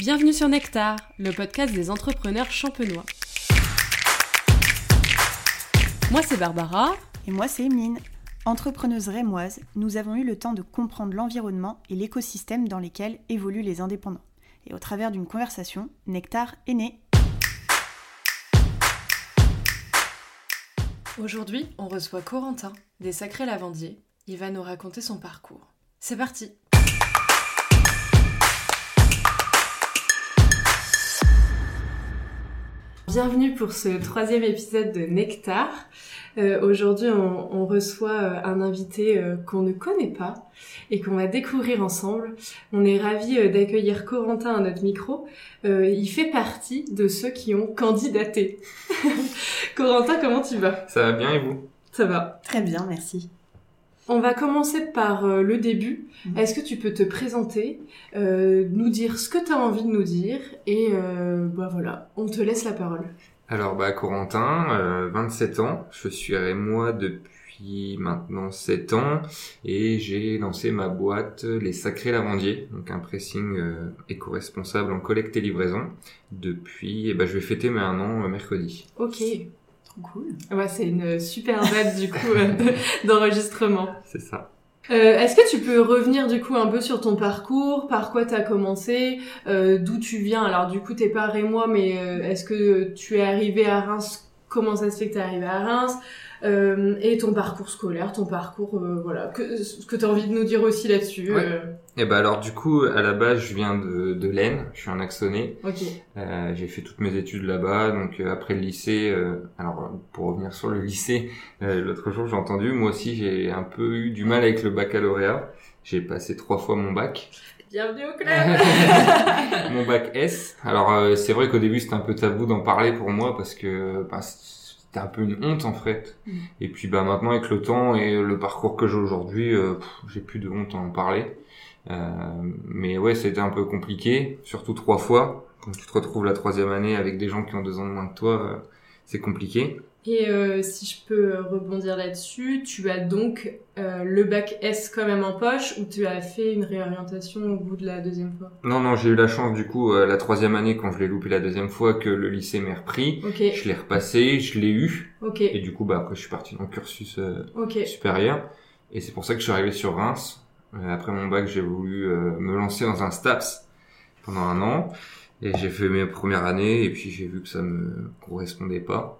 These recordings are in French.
Bienvenue sur Nectar, le podcast des entrepreneurs champenois. Moi c'est Barbara. Et moi c'est Emeline. Entrepreneuse rémoise, nous avons eu le temps de comprendre l'environnement et l'écosystème dans lesquels évoluent les indépendants. Et au travers d'une conversation, Nectar est né. Aujourd'hui, on reçoit Corentin, des Sacrés Lavandiers. Il va nous raconter son parcours. C'est parti Bienvenue pour ce troisième épisode de Nectar. Euh, Aujourd'hui, on, on, reçoit euh, un invité euh, qu'on ne connaît pas et qu'on va découvrir ensemble. On est ravis euh, d'accueillir Corentin à notre micro. Euh, il fait partie de ceux qui ont candidaté. Corentin, comment tu vas? Ça va bien et vous? Ça va. Très bien, merci. On va commencer par euh, le début. Mmh. Est-ce que tu peux te présenter, euh, nous dire ce que tu as envie de nous dire et euh, bah voilà, on te laisse la parole. Alors bah Corentin, 27 ans, je suis rémois depuis maintenant 7 ans et j'ai lancé ma boîte Les Sacrés Lavandiers, donc un pressing éco-responsable en collecte et livraison depuis, et bah je vais fêter mes un an mercredi. Ok, Cool. Ouais, c'est une super date du coup euh, d'enregistrement. C'est ça. Euh, Est-ce que tu peux revenir du coup un peu sur ton parcours, par quoi tu as commencé, euh, d'où tu viens? Alors du coup, t'es pas Rémois, mais euh, est-ce que tu es arrivé à Reims? Comment ça se fait que t'es arrivé à Reims? Euh, et ton parcours scolaire, ton parcours, euh, voilà, que, ce que tu as envie de nous dire aussi là-dessus. Ouais. Euh... Et ben alors du coup, à la base, je viens de, de l'Aisne, je suis un Axonais. Ok. Euh, j'ai fait toutes mes études là-bas, donc euh, après le lycée, euh, alors pour revenir sur le lycée, l'autre jour j'ai entendu, moi aussi j'ai un peu eu du mal avec le baccalauréat. J'ai passé trois fois mon bac. Bienvenue au club. mon bac S. Alors c'est vrai qu'au début c'était un peu tabou d'en parler pour moi parce que bah, c'était un peu une honte en fait. Mm. Et puis bah maintenant avec le temps et le parcours que j'ai aujourd'hui, euh, j'ai plus de honte à en parler. Euh, mais ouais, c'était un peu compliqué, surtout trois fois. Quand tu te retrouves la troisième année avec des gens qui ont deux ans de moins que toi, euh, c'est compliqué. Et euh, si je peux rebondir là-dessus, tu as donc euh, le bac S quand même en poche ou tu as fait une réorientation au bout de la deuxième fois? Non, non, j'ai eu la chance du coup euh, la troisième année quand je l'ai loupé la deuxième fois que le lycée m'ait repris. Okay. Je l'ai repassé, je l'ai eu. Okay. Et du coup, bah après je suis parti dans le cursus euh, okay. supérieur. Et c'est pour ça que je suis arrivé sur Reims. après mon bac, j'ai voulu me lancer dans un STAPS pendant un an. Et j'ai fait mes premières années et puis j'ai vu que ça me correspondait pas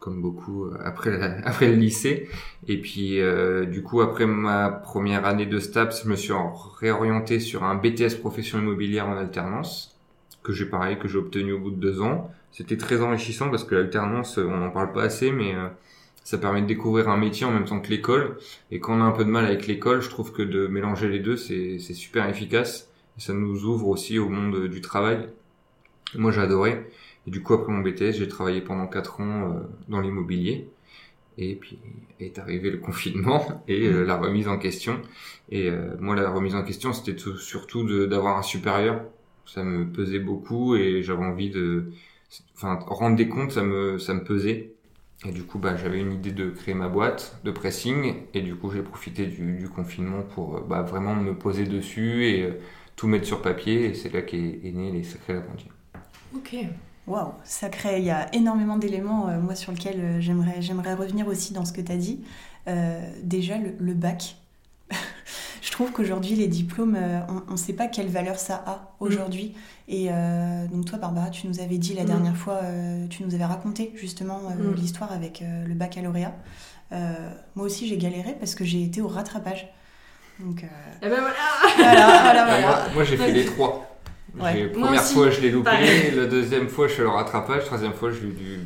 comme beaucoup après la, après le lycée. Et puis euh, du coup après ma première année de STAPS je me suis réorienté sur un BTS profession immobilière en alternance que j'ai pareil que j'ai obtenu au bout de deux ans. C'était très enrichissant parce que l'alternance on n'en parle pas assez mais euh, ça permet de découvrir un métier en même temps que l'école. Et quand on a un peu de mal avec l'école je trouve que de mélanger les deux c'est c'est super efficace. Et ça nous ouvre aussi au monde du travail. Moi adoré et du coup, après mon BTS, j'ai travaillé pendant quatre ans euh, dans l'immobilier. Et puis est arrivé le confinement et euh, la remise en question. Et euh, moi, la remise en question, c'était surtout d'avoir un supérieur. Ça me pesait beaucoup et j'avais envie de, enfin, rendre des comptes, ça me, ça me pesait. Et du coup, bah, j'avais une idée de créer ma boîte de pressing. Et du coup, j'ai profité du, confinement pour bah, vraiment me poser dessus et tout mettre sur papier. Et c'est là qu'est est né les Sacrés Lavandiers. Ok. Waouh, sacré, il y a énormément d'éléments, euh, moi, sur lesquels euh, j'aimerais, j'aimerais revenir aussi dans ce que tu as dit. Euh, déjà, le, le bac. je trouve qu'aujourd'hui, les diplômes, on ne sait pas quelle valeur ça a aujourd'hui. Mmh. Et donc, toi, Barbara, tu nous avais dit la mmh. dernière fois, tu nous avais raconté justement mmh. l'histoire avec le baccalauréat. moi aussi, j'ai galéré parce que j'ai été au rattrapage. Donc, Et ben voilà Voilà, voilà, voilà. moi, moi j'ai fait les trois. Ouais. Première fois, je l'ai loupé. Pareil. La deuxième fois, je suis le rattrapage. Troisième fois, je l'ai eu,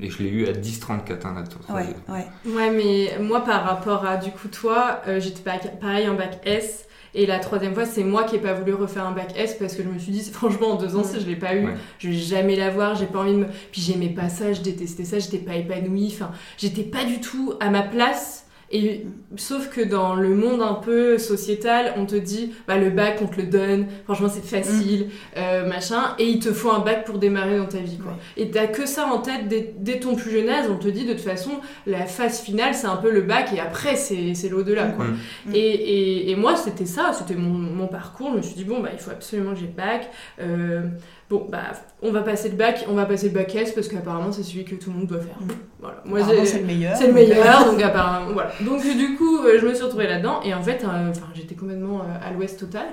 et je l'ai eu à 10-34 hein, la ouais, ouais. ouais, mais moi, par rapport à du coup toi, euh, j'étais pareil en bac S. Et la troisième fois, c'est moi qui n'ai pas voulu refaire un bac S parce que je me suis dit, franchement, en deux ans, si je l'ai pas eu, Ouais. je vais jamais l'avoir, j'ai pas envie de me. Puis j'aimais pas ça, je détestais ça, j'étais pas épanouie, enfin, j'étais pas du tout à ma place Et sauf que dans le monde un peu sociétal, on te dit bah le bac on te le donne, franchement c'est facile, euh, machin, et il te faut un bac pour démarrer dans ta vie quoi. Et t'as que ça en tête dès, dès, ton plus jeune âge, on te dit de toute façon la phase finale c'est un peu le bac. Et après c'est l'au-delà quoi. Mm. Et, et, et, moi c'était ça, c'était mon, mon, parcours, je me suis dit bon bah il faut absolument que j'ai le bac. Euh, bon bah on va passer le bac on va passer le bac S parce qu'apparemment c'est celui que tout le monde doit faire voilà moi c'est le meilleur c'est le meilleur donc apparemment voilà donc du coup euh, je me suis retrouvée là-dedans et en fait euh, j'étais complètement euh, à l'ouest total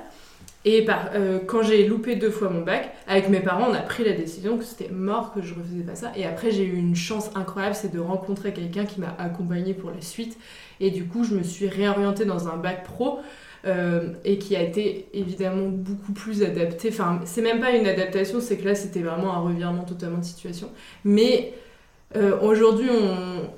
et par, quand j'ai loupé deux fois mon bac, avec mes parents, on a pris la décision que c'était mort que je refaisais pas ça. Et après, j'ai eu une chance incroyable, c'est de rencontrer quelqu'un qui m'a accompagnée pour la suite. Et du coup, je me suis réorientée dans un bac pro. Euh, et qui a été évidemment beaucoup plus adapté. Enfin, c'est même pas une adaptation, c'est que là c'était vraiment un revirement totalement de situation. Mais euh, aujourd'hui,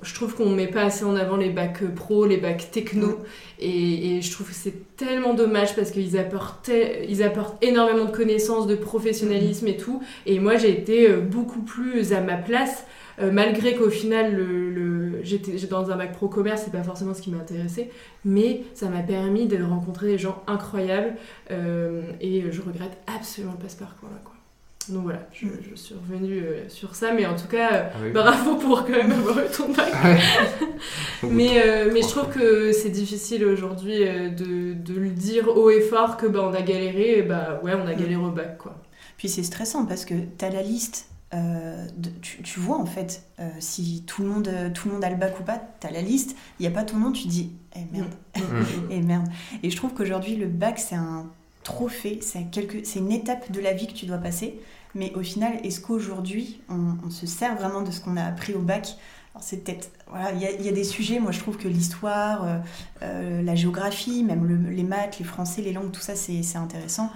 je trouve qu'on met pas assez en avant les bacs pro, les bacs techno, et, et, je trouve que c'est tellement dommage parce qu'ils apportent, ils apportent énormément de connaissances, de professionnalisme et tout. Et moi, j'ai été euh, beaucoup plus à ma place. Euh, malgré qu'au final, le, le j'étais dans un bac pro commerce, c'est pas forcément ce qui m'intéressait, mais ça m'a permis de rencontrer des gens incroyables euh, et je regrette absolument pas ce parcours-là. Quoi. Donc voilà, je, je suis revenue euh, sur ça, mais en tout cas, ah bravo pour quand même avoir eu ton bac. mais, euh, mais je trouve que c'est difficile aujourd'hui de, de, le dire haut et fort que bah, on a galéré, et bah ouais, on a galéré au bac quoi. Puis c'est stressant parce que tu as la liste euh, tu, vois en fait euh, si tout le, monde, tout le monde a le bac ou pas, tu as la liste, il n'y a pas ton nom, tu dis eh merde, mm. et merde. Et je trouve qu'aujourd'hui le bac c'est un trophée, c'est une étape de la vie que tu dois passer. Mais au final, est-ce qu'aujourd'hui on, se sert vraiment de ce qu'on a appris au bac? C'est peut-être voilà il y, a des sujets moi je trouve que l'histoire euh, la géographie même les maths les français les langues tout ça c'est intéressant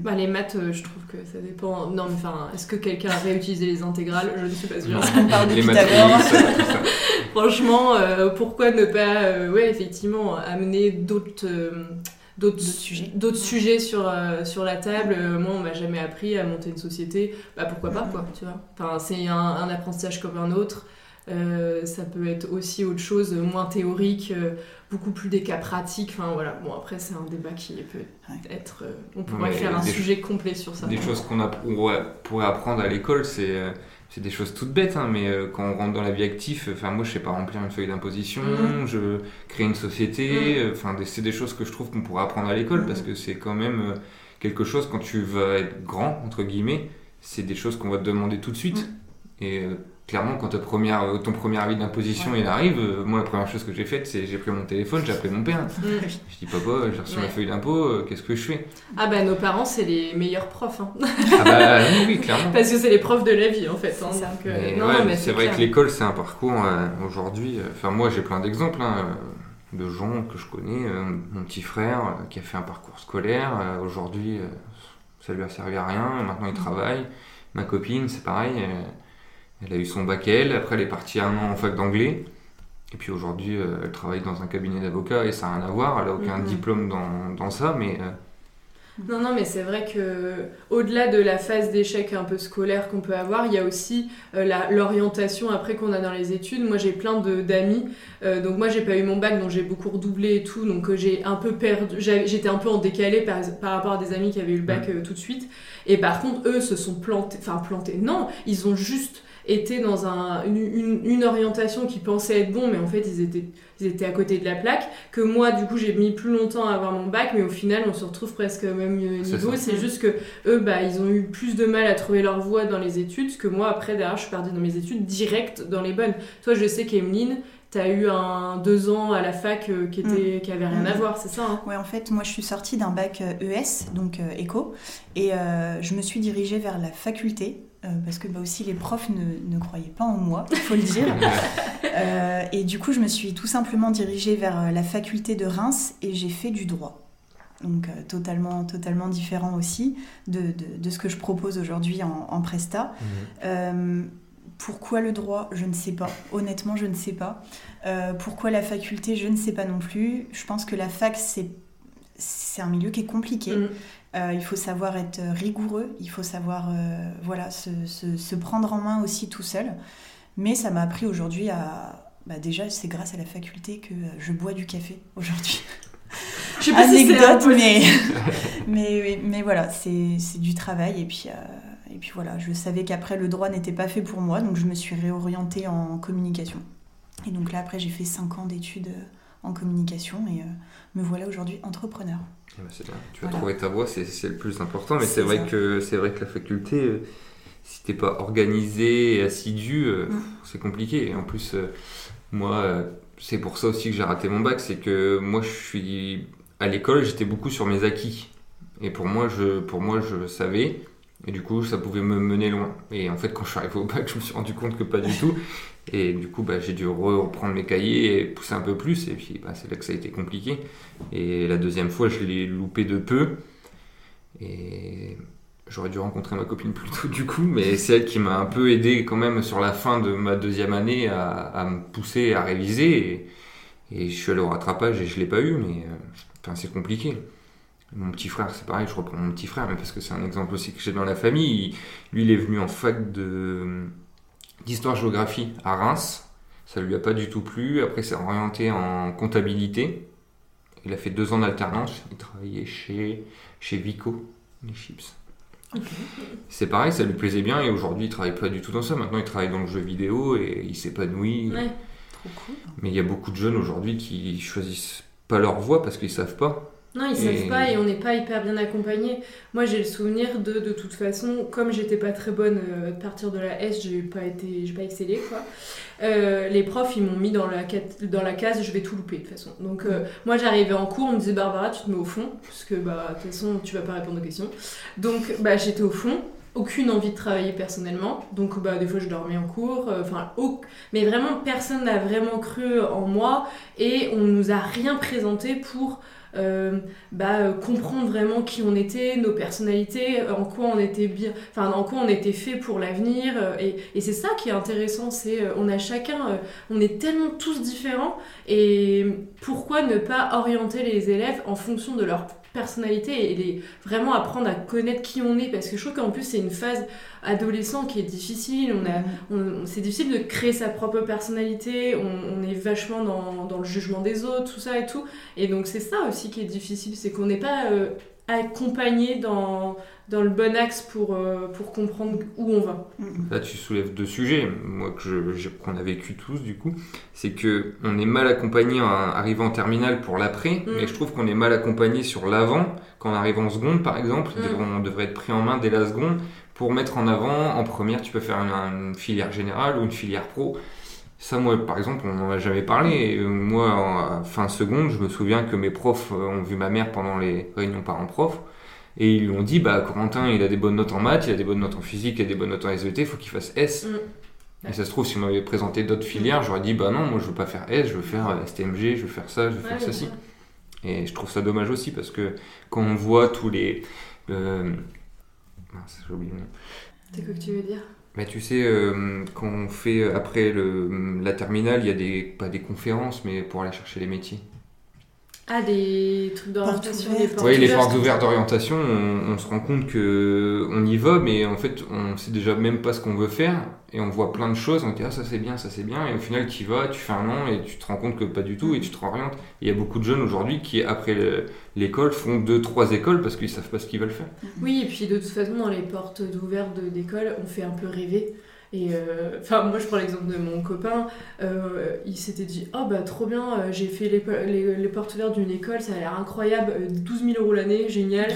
bah, les maths, euh, je trouve que ça dépend. Non, mais enfin, est-ce que quelqu'un a réutilisé les intégrales? Je ne suis pas sûre. On parle de Pythagore. Franchement, euh, pourquoi ne pas, euh, ouais, effectivement, amener d'autres. d'autres sujets, d'autres sujets sur, sur la table? moi, on m'a jamais appris à monter une société. Bah, pourquoi pas, quoi, tu vois? Enfin, c'est un, un, apprentissage comme un autre. Ça peut être aussi autre chose, moins théorique, beaucoup plus des cas pratiques. Enfin voilà, bon après c'est un débat qui peut être. Euh, on pourrait faire un sujet complet sur ça. Des choses qu'on pourrait apprendre à l'école, c'est euh, c'est des choses toutes bêtes, hein, mais euh, quand on rentre dans la vie active, enfin moi je sais pas remplir une feuille d'imposition, mhm. je crée une société, mhm. enfin c'est des choses que je trouve qu'on pourrait apprendre à l'école parce que c'est quand même quelque chose quand tu vas être grand entre guillemets, c'est des choses qu'on va te demander tout de suite. Et clairement, quand première, euh, ton premier avis d'imposition il arrive, euh, moi la première chose que j'ai faite, c'est j'ai pris mon téléphone, j'ai appelé mon père. Mm. Je dis papa, j'ai reçu ma feuille d'impôt, euh, qu'est-ce que je fais? Ah bah nos parents c'est les meilleurs profs. Hein. ah bah oui, clairement. Parce que c'est les profs de la vie en fait. Hein, c'est vrai que l'école c'est un parcours aujourd'hui. Enfin moi j'ai plein d'exemples. Hein, de gens que je connais, mon petit frère qui a fait un parcours scolaire, aujourd'hui ça lui a servi à rien, maintenant il mm. travaille, ma copine c'est pareil, elle a eu son bac elle, après elle est partie un an en fac d'anglais. Et puis aujourd'hui, euh, elle travaille dans un cabinet d'avocat et ça n'a rien à voir. Elle n'a aucun diplôme dans, dans, ça, mais. Euh, non, non, mais c'est vrai que au-delà de la phase d'échec un peu scolaire qu'on peut avoir, il y a aussi euh, l'orientation après qu'on a dans les études. Moi, j'ai plein d'amis. donc moi, j'ai pas eu mon bac, donc j'ai beaucoup redoublé et tout. Donc j'ai un peu perdu. J'étais un peu en décalé par, par, rapport à des amis qui avaient eu le bac mm. tout de suite. Et par contre, eux se sont plantés. Enfin, plantés. Non, ils ont juste étaient dans un, une, une, orientation qui pensait être bon, mais en fait ils étaient, ils étaient à côté de la plaque. Que moi, du coup, j'ai mis plus longtemps à avoir mon bac, mais au final, on se retrouve presque au même niveau. C'est juste que eux, bah, ils ont eu plus de mal à trouver leur voie dans les études que moi. Après, derrière, je suis partie dans mes études direct dans les bonnes. Toi, je sais qu'Emeline, T'as eu un deux ans à la fac euh, qui était mm. qui avait rien à mm. voir, c'est ça hein? Ouais, en fait, moi je suis sortie d'un bac ES, euh, e donc euh, éco, et je me suis dirigée vers la faculté euh, parce que bah, aussi les profs ne, ne, croyaient pas en moi, il faut le dire. Euh, et du coup, je me suis tout simplement dirigée vers euh, la faculté de Reims et j'ai fait du droit. Donc totalement, totalement différent aussi de, de, de ce que je propose aujourd'hui en, en, Presta. Mhm. pourquoi le droit? Je ne sais pas. Honnêtement, je ne sais pas. pourquoi la faculté? Je ne sais pas non plus. Je pense que la fac, c'est un milieu qui est compliqué. Mhm. Euh, il faut savoir être rigoureux, il faut savoir euh, voilà, se, se, se, prendre en main aussi tout seul. Mais ça m'a appris aujourd'hui à, bah déjà, c'est grâce à la faculté que je bois du café aujourd'hui. Je sais pas si c'est Anecdote, impossible. mais, mais, mais voilà, c'est c'est du travail. Et puis, euh, et puis voilà, je savais qu'après, le droit n'était pas fait pour moi, donc je me suis réorientée en communication. Et donc là, après, j'ai fait 5 ans d'études euh, en communication et euh, me voilà aujourd'hui entrepreneur. Eh ben, c'est bien. Tu vas Voilà. trouver ta voie, c'est c'est le plus important. Mais C'est c'est vrai ça. que c'est vrai que la faculté, euh, si t'es pas organisé et assidu, euh, Mm. c'est compliqué. Et en plus, moi, c'est pour ça aussi que j'ai raté mon bac, c'est que moi, je suis à l'école, j'étais beaucoup sur mes acquis. Et pour moi, je, pour moi, je savais. Et du coup, ça pouvait me mener loin. Et en fait, quand je suis arrivé au bac, je me suis rendu compte que pas du tout. Et du coup, bah, j'ai dû reprendre mes cahiers et pousser un peu plus. Et puis, bah, c'est là que ça a été compliqué. Et la deuxième fois, je l'ai loupé de peu. Et j'aurais dû rencontrer ma copine plus tôt, du coup. Mais c'est elle qui m'a un peu aidé quand même sur la fin de ma deuxième année à, me pousser à réviser. Et, je suis allé au rattrapage et je l'ai pas eu. Mais euh, c'est compliqué. Mon petit frère, c'est pareil, je reprends mon petit frère, mais parce que c'est un exemple aussi que j'ai dans la famille. Il- lui, il est venu en fac de d'histoire-géographie à Reims. Ça lui a pas du tout plu. Après, s'est orienté en comptabilité. Il a fait deux ans d'alternance. Il travaillait chez, chez Vico, les chips. C'est pareil, ça lui plaisait bien et aujourd'hui il travaille pas du tout dans ça. Maintenant il travaille dans le jeu vidéo et il s'épanouit. Ouais. Trop cool. Mais il y a beaucoup de jeunes aujourd'hui qui choisissent pas leur voie parce qu'ils savent pas. Non, ils Et- savent pas et on n'est pas hyper bien accompagnés. Moi, j'ai le souvenir de, de toute façon, comme j'étais pas très bonne euh, de partir de la S, j'ai pas été, j'ai pas excellé quoi. Euh, les profs, ils m'ont mis dans la, cat- dans la case, je vais tout louper de toute façon. Donc, euh, moi, j'arrivais en cours, on me disait Barbara, tu te mets au fond, parce que bah, de toute façon, tu vas pas répondre aux questions. Donc, bah, j'étais au fond. Aucune envie de travailler personnellement, donc bah, des fois je dormais en cours, euh, enfin, au- mais vraiment personne n'a vraiment cru en moi et on nous a rien présenté pour bah, euh, comprendre vraiment qui on était, nos personnalités, euh, en quoi on était bien, en quoi on était fait pour l'avenir. euh, et et c'est ça qui est intéressant, c'est euh, on a chacun, euh, on est tellement tous différents. Et pourquoi ne pas orienter les élèves en fonction de leur personnalité et les, vraiment apprendre à connaître qui on est parce que je trouve qu'en plus c'est une phase adolescent qui est difficile. On a on- c'est difficile de créer sa propre personnalité, on, on est vachement dans, dans le jugement des autres, tout ça et tout. Et donc c'est ça aussi qui est difficile, c'est qu'on n'est pas euh, accompagné dans, dans le bon axe pour, euh, pour comprendre où on va. Là, tu soulèves deux sujets, moi que je- qu'on a vécu tous du coup, c'est que on est mal accompagné en arrivant en terminale pour l'après, Mm. mais je trouve qu'on est mal accompagné sur l'avant. Quand on arrive en seconde, par exemple, Mm. on devrait être pris en main dès la seconde pour mettre en avant. En première, tu peux faire une, une filière générale ou une filière pro. Ça, moi, par exemple, on n'en a jamais parlé. Moi, en fin seconde, je me souviens que mes profs ont vu ma mère pendant les réunions parents-profs. Et ils lui ont dit, bah, Corentin, il a des bonnes notes en maths, il a des bonnes notes en physique, il a des bonnes notes en SVT, il faut qu'il fasse S. Mm. Et ça se trouve, si on m'avait présenté d'autres filières, j'aurais dit, bah non, moi je veux pas faire S, je veux faire euh, STMG, je veux faire ça, je veux Ouais, faire ceci. Et je trouve ça dommage aussi parce que quand on voit tous les. euh, mince, j'ai oublié le nom. C'est quoi que tu veux dire? Mais tu sais, euh, quand on fait euh, après le, la terminale, il y a des, pas des conférences, mais pour aller chercher les métiers. Ah, des trucs d'orientation, Portes des ouvertes. portes Oui, les portes ouvertes d'orientation, on, on se rend compte que on y va, mais en fait, on sait déjà même pas ce qu'on veut faire, et on voit plein de choses, on dit ah ça c'est bien, ça c'est bien, et au final tu y vas, tu fais un an, et tu te rends compte que pas du tout, et tu te réorientes. Il y a beaucoup de jeunes aujourd'hui qui, après le- l'école, font deux, trois écoles parce qu'ils savent pas ce qu'ils veulent faire. Oui, et puis de toute façon, dans les portes ouvertes de- d'école, on fait un peu rêver. Et euh, enfin, moi je prends l'exemple de mon copain, euh, il s'était dit Oh bah trop bien, euh, j'ai fait les, les- les portes d'une école, ça a l'air incroyable, euh, 12 000 euros l'année, génial.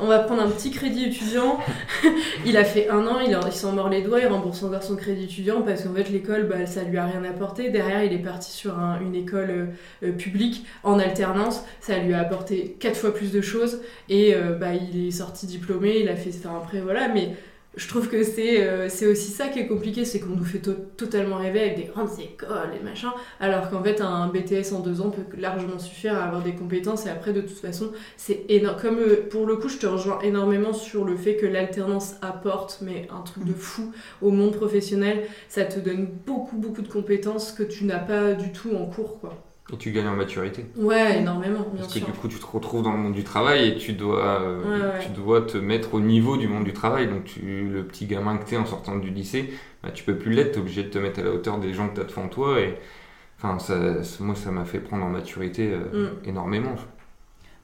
On va prendre un petit crédit étudiant. il a fait un an, il, s'en mord les doigts, il rembourse encore son crédit étudiant parce qu'en fait l'école, bah, ça lui a rien apporté. Derrière, il est parti sur un- une école euh, euh, publique en alternance, ça lui a apporté quatre fois plus de choses. Et euh, bah, il est sorti diplômé, il a fait enfin, après, voilà, mais je trouve que c'est euh, c'est aussi ça qui est compliqué, c'est qu'on nous fait to- totalement rêver avec des grandes écoles et machin, alors qu'en fait un BTS en deux ans peut largement suffire à avoir des compétences et après de toute façon c'est énorme. Comme euh, pour le coup je te rejoins énormément sur le fait que l'alternance apporte mais un truc de fou au monde professionnel, ça te donne beaucoup beaucoup de compétences que tu n'as pas du tout en cours quoi. Et tu gagnes en maturité. Ouais énormément bien Parce que sûr. du coup, tu te retrouves dans le monde du travail et tu dois, euh, Ouais, ouais. tu dois te mettre au niveau du monde du travail. Donc, tu, le petit gamin que tu es en sortant du lycée, bah, tu peux plus l'être. Tu es obligé de te mettre à la hauteur des gens que tu as devant toi. Et Enfin, ça, ça- moi, ça m'a fait prendre en maturité euh, Mm. énormément.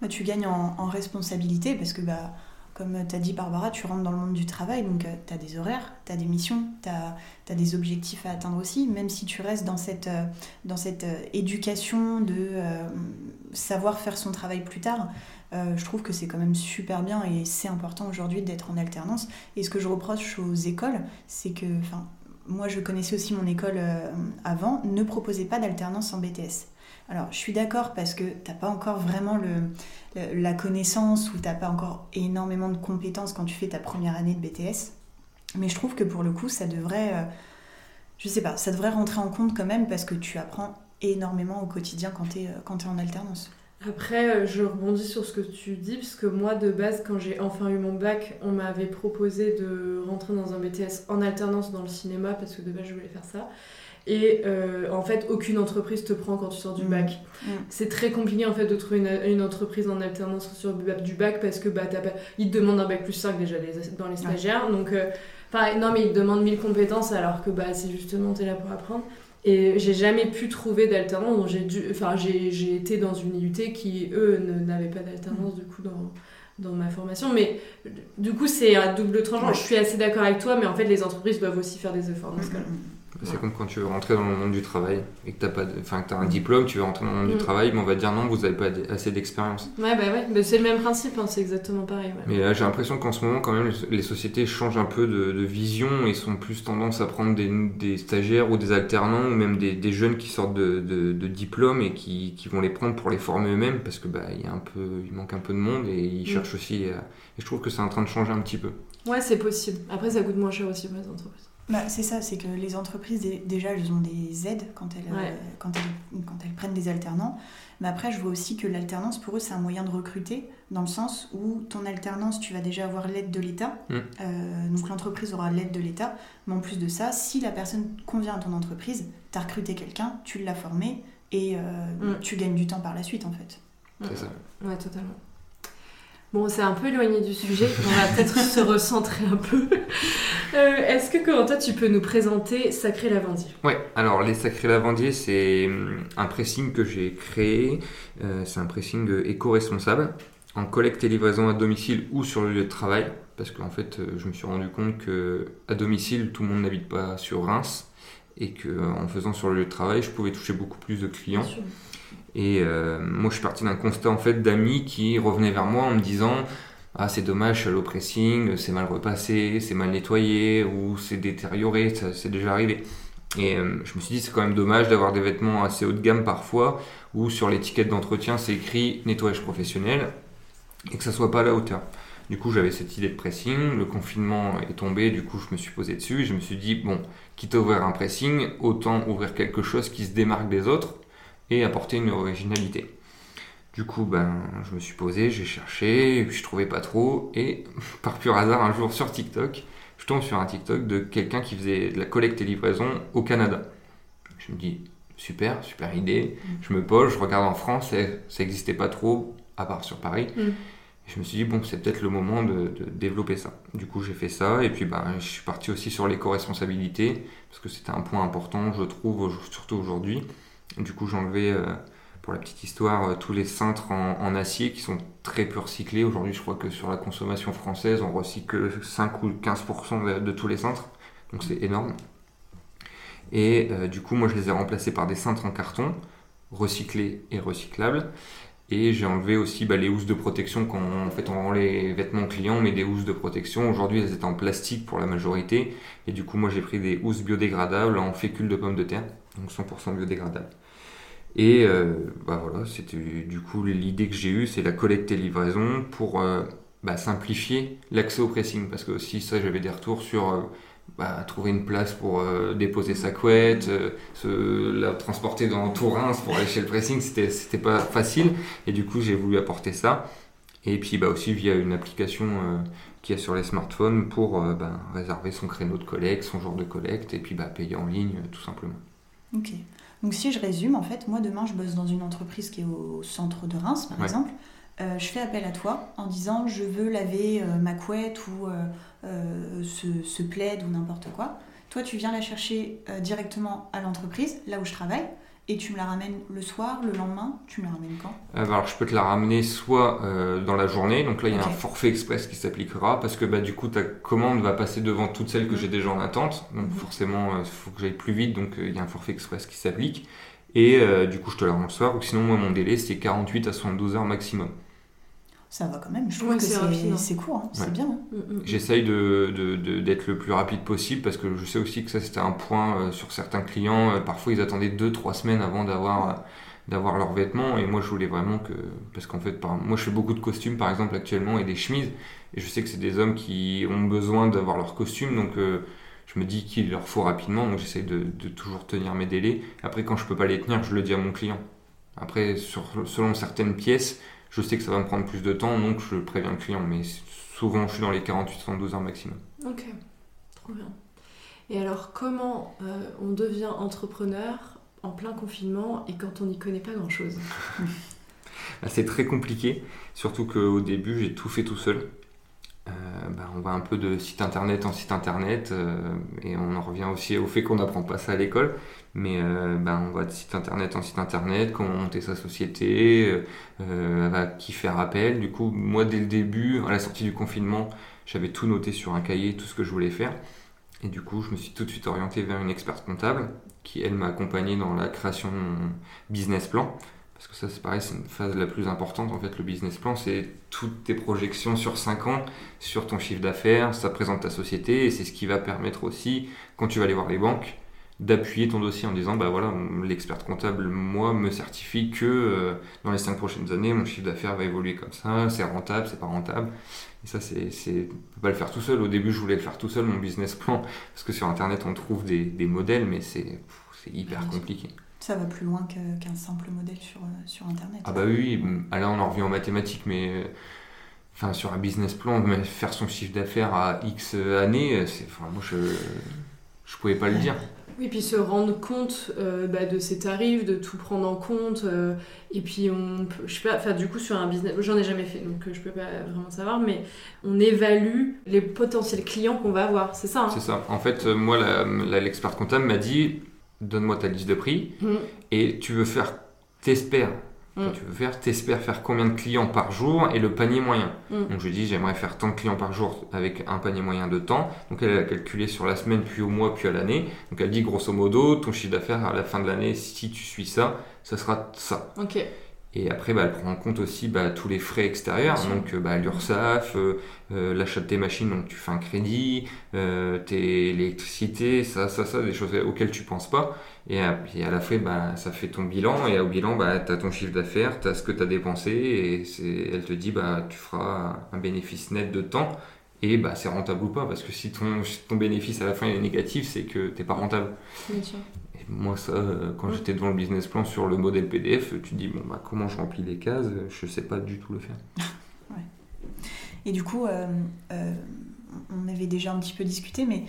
Bah, tu gagnes en, en responsabilité parce que, bah, comme tu as dit Barbara, tu rentres dans le monde du travail, donc tu as des horaires, tu as des missions, tu as, des objectifs à atteindre aussi, même si tu restes dans cette, euh, dans cette euh, éducation de euh, savoir faire son travail plus tard. euh, je trouve que c'est quand même super bien et c'est important aujourd'hui d'être en alternance. Et ce que je reproche aux écoles, c'est que, enfin, moi je connaissais aussi mon école euh, avant, ne proposait pas d'alternance en BTS. Alors, je suis d'accord parce que t'as pas encore vraiment la connaissance ou t'as pas encore énormément de compétences quand tu fais ta première année de BTS. Mais je trouve que pour le coup, ça devrait, euh, je sais pas, ça devrait rentrer en compte quand même parce que tu apprends énormément au quotidien quand t'es euh, t'es en alternance. Après, euh, je rebondis sur ce que tu dis, parce que moi, de base, quand j'ai enfin eu mon bac, on m'avait proposé de rentrer dans un BTS en alternance dans le cinéma, parce que de base, je voulais faire ça. Et euh, en fait, aucune entreprise te prend quand tu sors du Mhm. bac. Mhm. C'est très compliqué en fait de trouver une, une entreprise en alternance sur du bac- parce que bah, pas- ils te demandent un bac plus 5 déjà les- dans les stagiaires. Donc, euh, non, mais ils te demandent 1000 compétences alors que bah, c'est justement t'es là pour apprendre. Et j'ai jamais pu trouver d'alternance. J'ai été dans une IUT qui eux n'avaient pas d'alternance du coup dans dans ma formation. Mais du coup c'est à double tranchant. Ouais. Je suis assez d'accord avec toi, mais en fait les entreprises doivent aussi faire des efforts dans ce cas-là. C'est comme quand tu veux rentrer dans le monde du travail et que tu as, t'as un diplôme, tu veux rentrer dans le monde Mm. du travail, mais on va te dire non, vous n'avez pas assez d'expérience. Ouais bah ouais, mais c'est le même principe, hein, c'est exactement pareil. ouais. Mais là, j'ai l'impression qu'en ce moment, quand même, les sociétés changent un peu de, de vision et sont plus tendance à prendre des, des stagiaires ou des alternants ou même des, des jeunes qui sortent de, de, de diplômes et qui, qui vont les prendre pour les former eux-mêmes parce que bah, y a un peu, il manque un peu de monde et ils Mm. cherchent aussi. à- Et je trouve que c'est en train de changer un petit peu. Ouais, c'est possible. Après, ça coûte moins cher aussi pour les entreprises. Bah, c'est ça, c'est que les entreprises, dé- déjà, elles ont des aides quand elles, euh, quand elles, quand elles prennent des alternants. Mais après, je vois aussi que l'alternance, pour eux, c'est un moyen de recruter, dans le sens où ton alternance, tu vas déjà avoir l'aide de l'État. Mm. Euh, donc l'entreprise aura l'aide de l'État. Mais en plus de ça, si la personne convient à ton entreprise, tu as recruté quelqu'un, tu l'as formé, et euh, Mm. tu gagnes du temps par la suite, en fait. C'est ça. Ouais, totalement. Bon, c'est un peu éloigné du sujet. On va peut-être se recentrer un peu. Euh, Est-ce que, Corentin, tu peux nous présenter Sacré Lavandier? Ouais, alors les Sacrés Lavandiers, c'est hum, un pressing que j'ai créé. Euh, c'est un pressing euh, éco-responsable en collecte et livraison à domicile ou sur le lieu de travail. Parce qu'en fait, je me suis rendu compte que à domicile, tout le monde n'habite pas sur Reims et que euh, en faisant sur le lieu de travail, je pouvais toucher beaucoup plus de clients. Bien sûr. Et euh, moi, je suis parti d'un constat en fait d'amis qui revenaient vers moi en me disant ah c'est dommage le pressing, c'est mal repassé, c'est mal nettoyé ou c'est détérioré, c'est déjà arrivé. Et euh, je me suis dit c'est quand même dommage d'avoir des vêtements assez haut de gamme parfois où sur l'étiquette d'entretien c'est écrit nettoyage professionnel et que ça soit pas à la hauteur. Du coup j'avais cette idée de pressing, le confinement est tombé, du coup je me suis posé dessus et je me suis dit bon quitte à ouvrir un pressing, autant ouvrir quelque chose qui se démarque des autres et apporter une originalité. Du coup, ben, je me suis posé, j'ai cherché, et puis je trouvais pas trop, et par pur hasard, un jour sur TikTok, je tombe sur un TikTok de quelqu'un qui faisait de la collecte et livraison au Canada. Je me dis, super, super idée. Je me pose, je regarde en France, et ça n'existait pas trop, à part sur Paris. Mm. Je me suis dit, bon, c'est peut-être le moment de, de développer ça. Du coup, j'ai fait ça, et puis ben, je suis parti aussi sur l'éco-responsabilité, parce que c'était un point important, je trouve, surtout aujourd'hui. Du coup, j'ai enlevé, euh, pour la petite histoire, euh, tous les cintres en, acier qui sont très peu recyclés. Aujourd'hui, je crois que sur la consommation française, on recycle 5 ou 15% de, tous les cintres, donc c'est énorme. Et euh, du coup, moi, je les ai remplacés par des cintres en carton, recyclés et recyclables. Et j'ai enlevé aussi bah, les housses de protection quand en fait, on rend les vêtements clients, mais des housses de protection. Aujourd'hui, elles étaient en plastique pour la majorité. Et du coup, moi, j'ai pris des housses biodégradables en fécule de pommes de terre, donc 100% biodégradables. Et euh, bah voilà, c'était du coup l'idée que j'ai eue, c'est la collecte et livraison pour euh, bah, simplifier l'accès au pressing. Parce que aussi, ça, j'avais des retours sur euh, bah, trouver une place pour déposer sa couette, se, la transporter dans tout Reims pour aller chez le pressing, c'était c'était pas facile. Et du coup, j'ai voulu apporter ça. Et puis bah, aussi via une application euh, qu'il y a sur les smartphones pour bah, réserver son créneau de collecte, son jour de collecte, et puis payer en ligne, tout simplement. Ok. Donc si je résume, en fait, moi demain je bosse dans une entreprise qui est au centre de Reims, par Ouais. exemple. Euh, je fais appel à toi en disant je veux laver euh, ma couette ou euh, ce, ce plaid ou n'importe quoi. Toi, tu viens la chercher directement à l'entreprise, là où je travaille, et tu me la ramènes le soir, le lendemain Tu me la ramènes quand? Euh, Alors je peux te la ramener soit euh, dans la journée, donc là il y a un forfait express qui s'appliquera parce que bah, du coup ta commande va passer devant toutes celles que Mhm. j'ai déjà en attente, donc Mhm. forcément il faut que j'aille plus vite, donc euh, il y a un forfait express qui s'applique. Et euh, du coup je te la rends le soir, ou sinon moi mon délai c'est 48 à 72 heures maximum. Ça va quand même, je trouve Ouais, que c'est hein. court, c'est bien. hein. J'essaye de, de- de- d'être le plus rapide possible parce que je sais aussi que ça c'était un point euh, sur certains clients. euh, parfois ils attendaient 2-3 semaines avant d'avoir, euh, d'avoir leurs vêtements et moi je voulais vraiment que. Parce qu'en fait, par- moi je fais beaucoup de costumes par exemple actuellement et des chemises et je sais que c'est des hommes qui ont besoin d'avoir leurs costumes donc euh, je me dis qu'il leur faut rapidement donc j'essaye de, de toujours tenir mes délais. Après, quand je peux pas les tenir, je le dis à mon client. Après, sur, selon certaines pièces, je sais que ça va me prendre plus de temps donc je préviens le client mais souvent je suis dans les 48-72 heures maximum. Ok, trop bien. Et alors, comment euh, on devient entrepreneur en plein confinement et quand on n'y connaît pas grand-chose? Bah, c'est très compliqué, surtout qu'au début j'ai tout fait tout seul. Euh, bah, on va un peu de site internet en site internet euh, et on en revient aussi au fait qu'on n'apprend pas ça à l'école. Mais euh, bah, on va de site internet en site internet, comment monter sa société, à qui faire appel. Du coup, moi dès le début, à la sortie du confinement, j'avais tout noté sur un cahier, tout ce que je voulais faire. Et du coup, je me suis tout de suite orienté vers une experte comptable qui, elle, m'a accompagné dans la création de mon business plan. Parce que ça, c'est pareil, c'est une phase la plus importante. En fait, le business plan, c'est toutes tes projections sur 5 ans, sur ton chiffre d'affaires, ça présente ta société, et c'est ce qui va permettre aussi, quand tu vas aller voir les banques, d'appuyer ton dossier en disant, bah voilà, l'expert comptable, moi, me certifie que euh, dans les 5 prochaines années, mon chiffre d'affaires va évoluer comme ça, c'est rentable, c'est pas rentable. Et ça, c'est, c'est, on peut pas le faire tout seul. Au début, je voulais le faire tout seul, mon business plan, parce que sur Internet, on trouve des, des modèles, mais c'est, hyper compliqué. Ça va plus loin qu'un simple modèle sur, euh, sur Internet. Ah bah oui. Ah là on en revient aux mathématiques, mais euh, enfin sur un business plan, mais faire son chiffre d'affaires à X années, euh, c'est, enfin moi je je pouvais pas le dire. Oui, puis se rendre compte euh, bah, de ses tarifs, de tout prendre en compte. euh, et puis, on peut, je sais pas, enfin, du coup, sur un business, j'en ai jamais fait, donc euh, je peux pas vraiment savoir, mais on évalue les potentiels clients qu'on va avoir, c'est ça hein? C'est ça. En fait, moi l'expert comptable m'a dit donne-moi ta liste de prix Mhm. et tu veux faire t'espères Mm. tu veux faire t'espères faire combien de clients par jour et le panier moyen. Mm. Donc je lui dit j'aimerais faire tant de clients par jour avec un panier moyen de temps. Donc elle a calculé sur la semaine, puis au mois, puis à l'année. Donc elle dit grosso modo ton chiffre d'affaires à la fin de l'année, si tu suis ça, ça sera ça. Ok. Et après, bah, elle prend en compte aussi bah, tous les frais extérieurs, donc euh, bah, l'URSSAF, euh, euh, l'achat de tes machines, donc tu fais un crédit, euh, tes l'électricité, ça, ça, ça, des choses auxquelles tu penses pas. Et, à- la fin, bah, ça fait ton bilan, et au bilan, bah, tu as ton chiffre d'affaires, tu as ce que tu as dépensé, et c'est, elle te dit, bah, tu feras un bénéfice net de temps, et bah, c'est rentable ou pas, parce que si ton, si ton bénéfice à la fin est négatif, c'est que t'es pas rentable. Bien sûr. Moi, ça, euh, quand j'étais devant le business plan sur le modèle PDF, tu te dis, bon, bah, comment je remplis les cases Je sais pas du tout le faire. Et du coup, euh, euh, on avait déjà un petit peu discuté, mais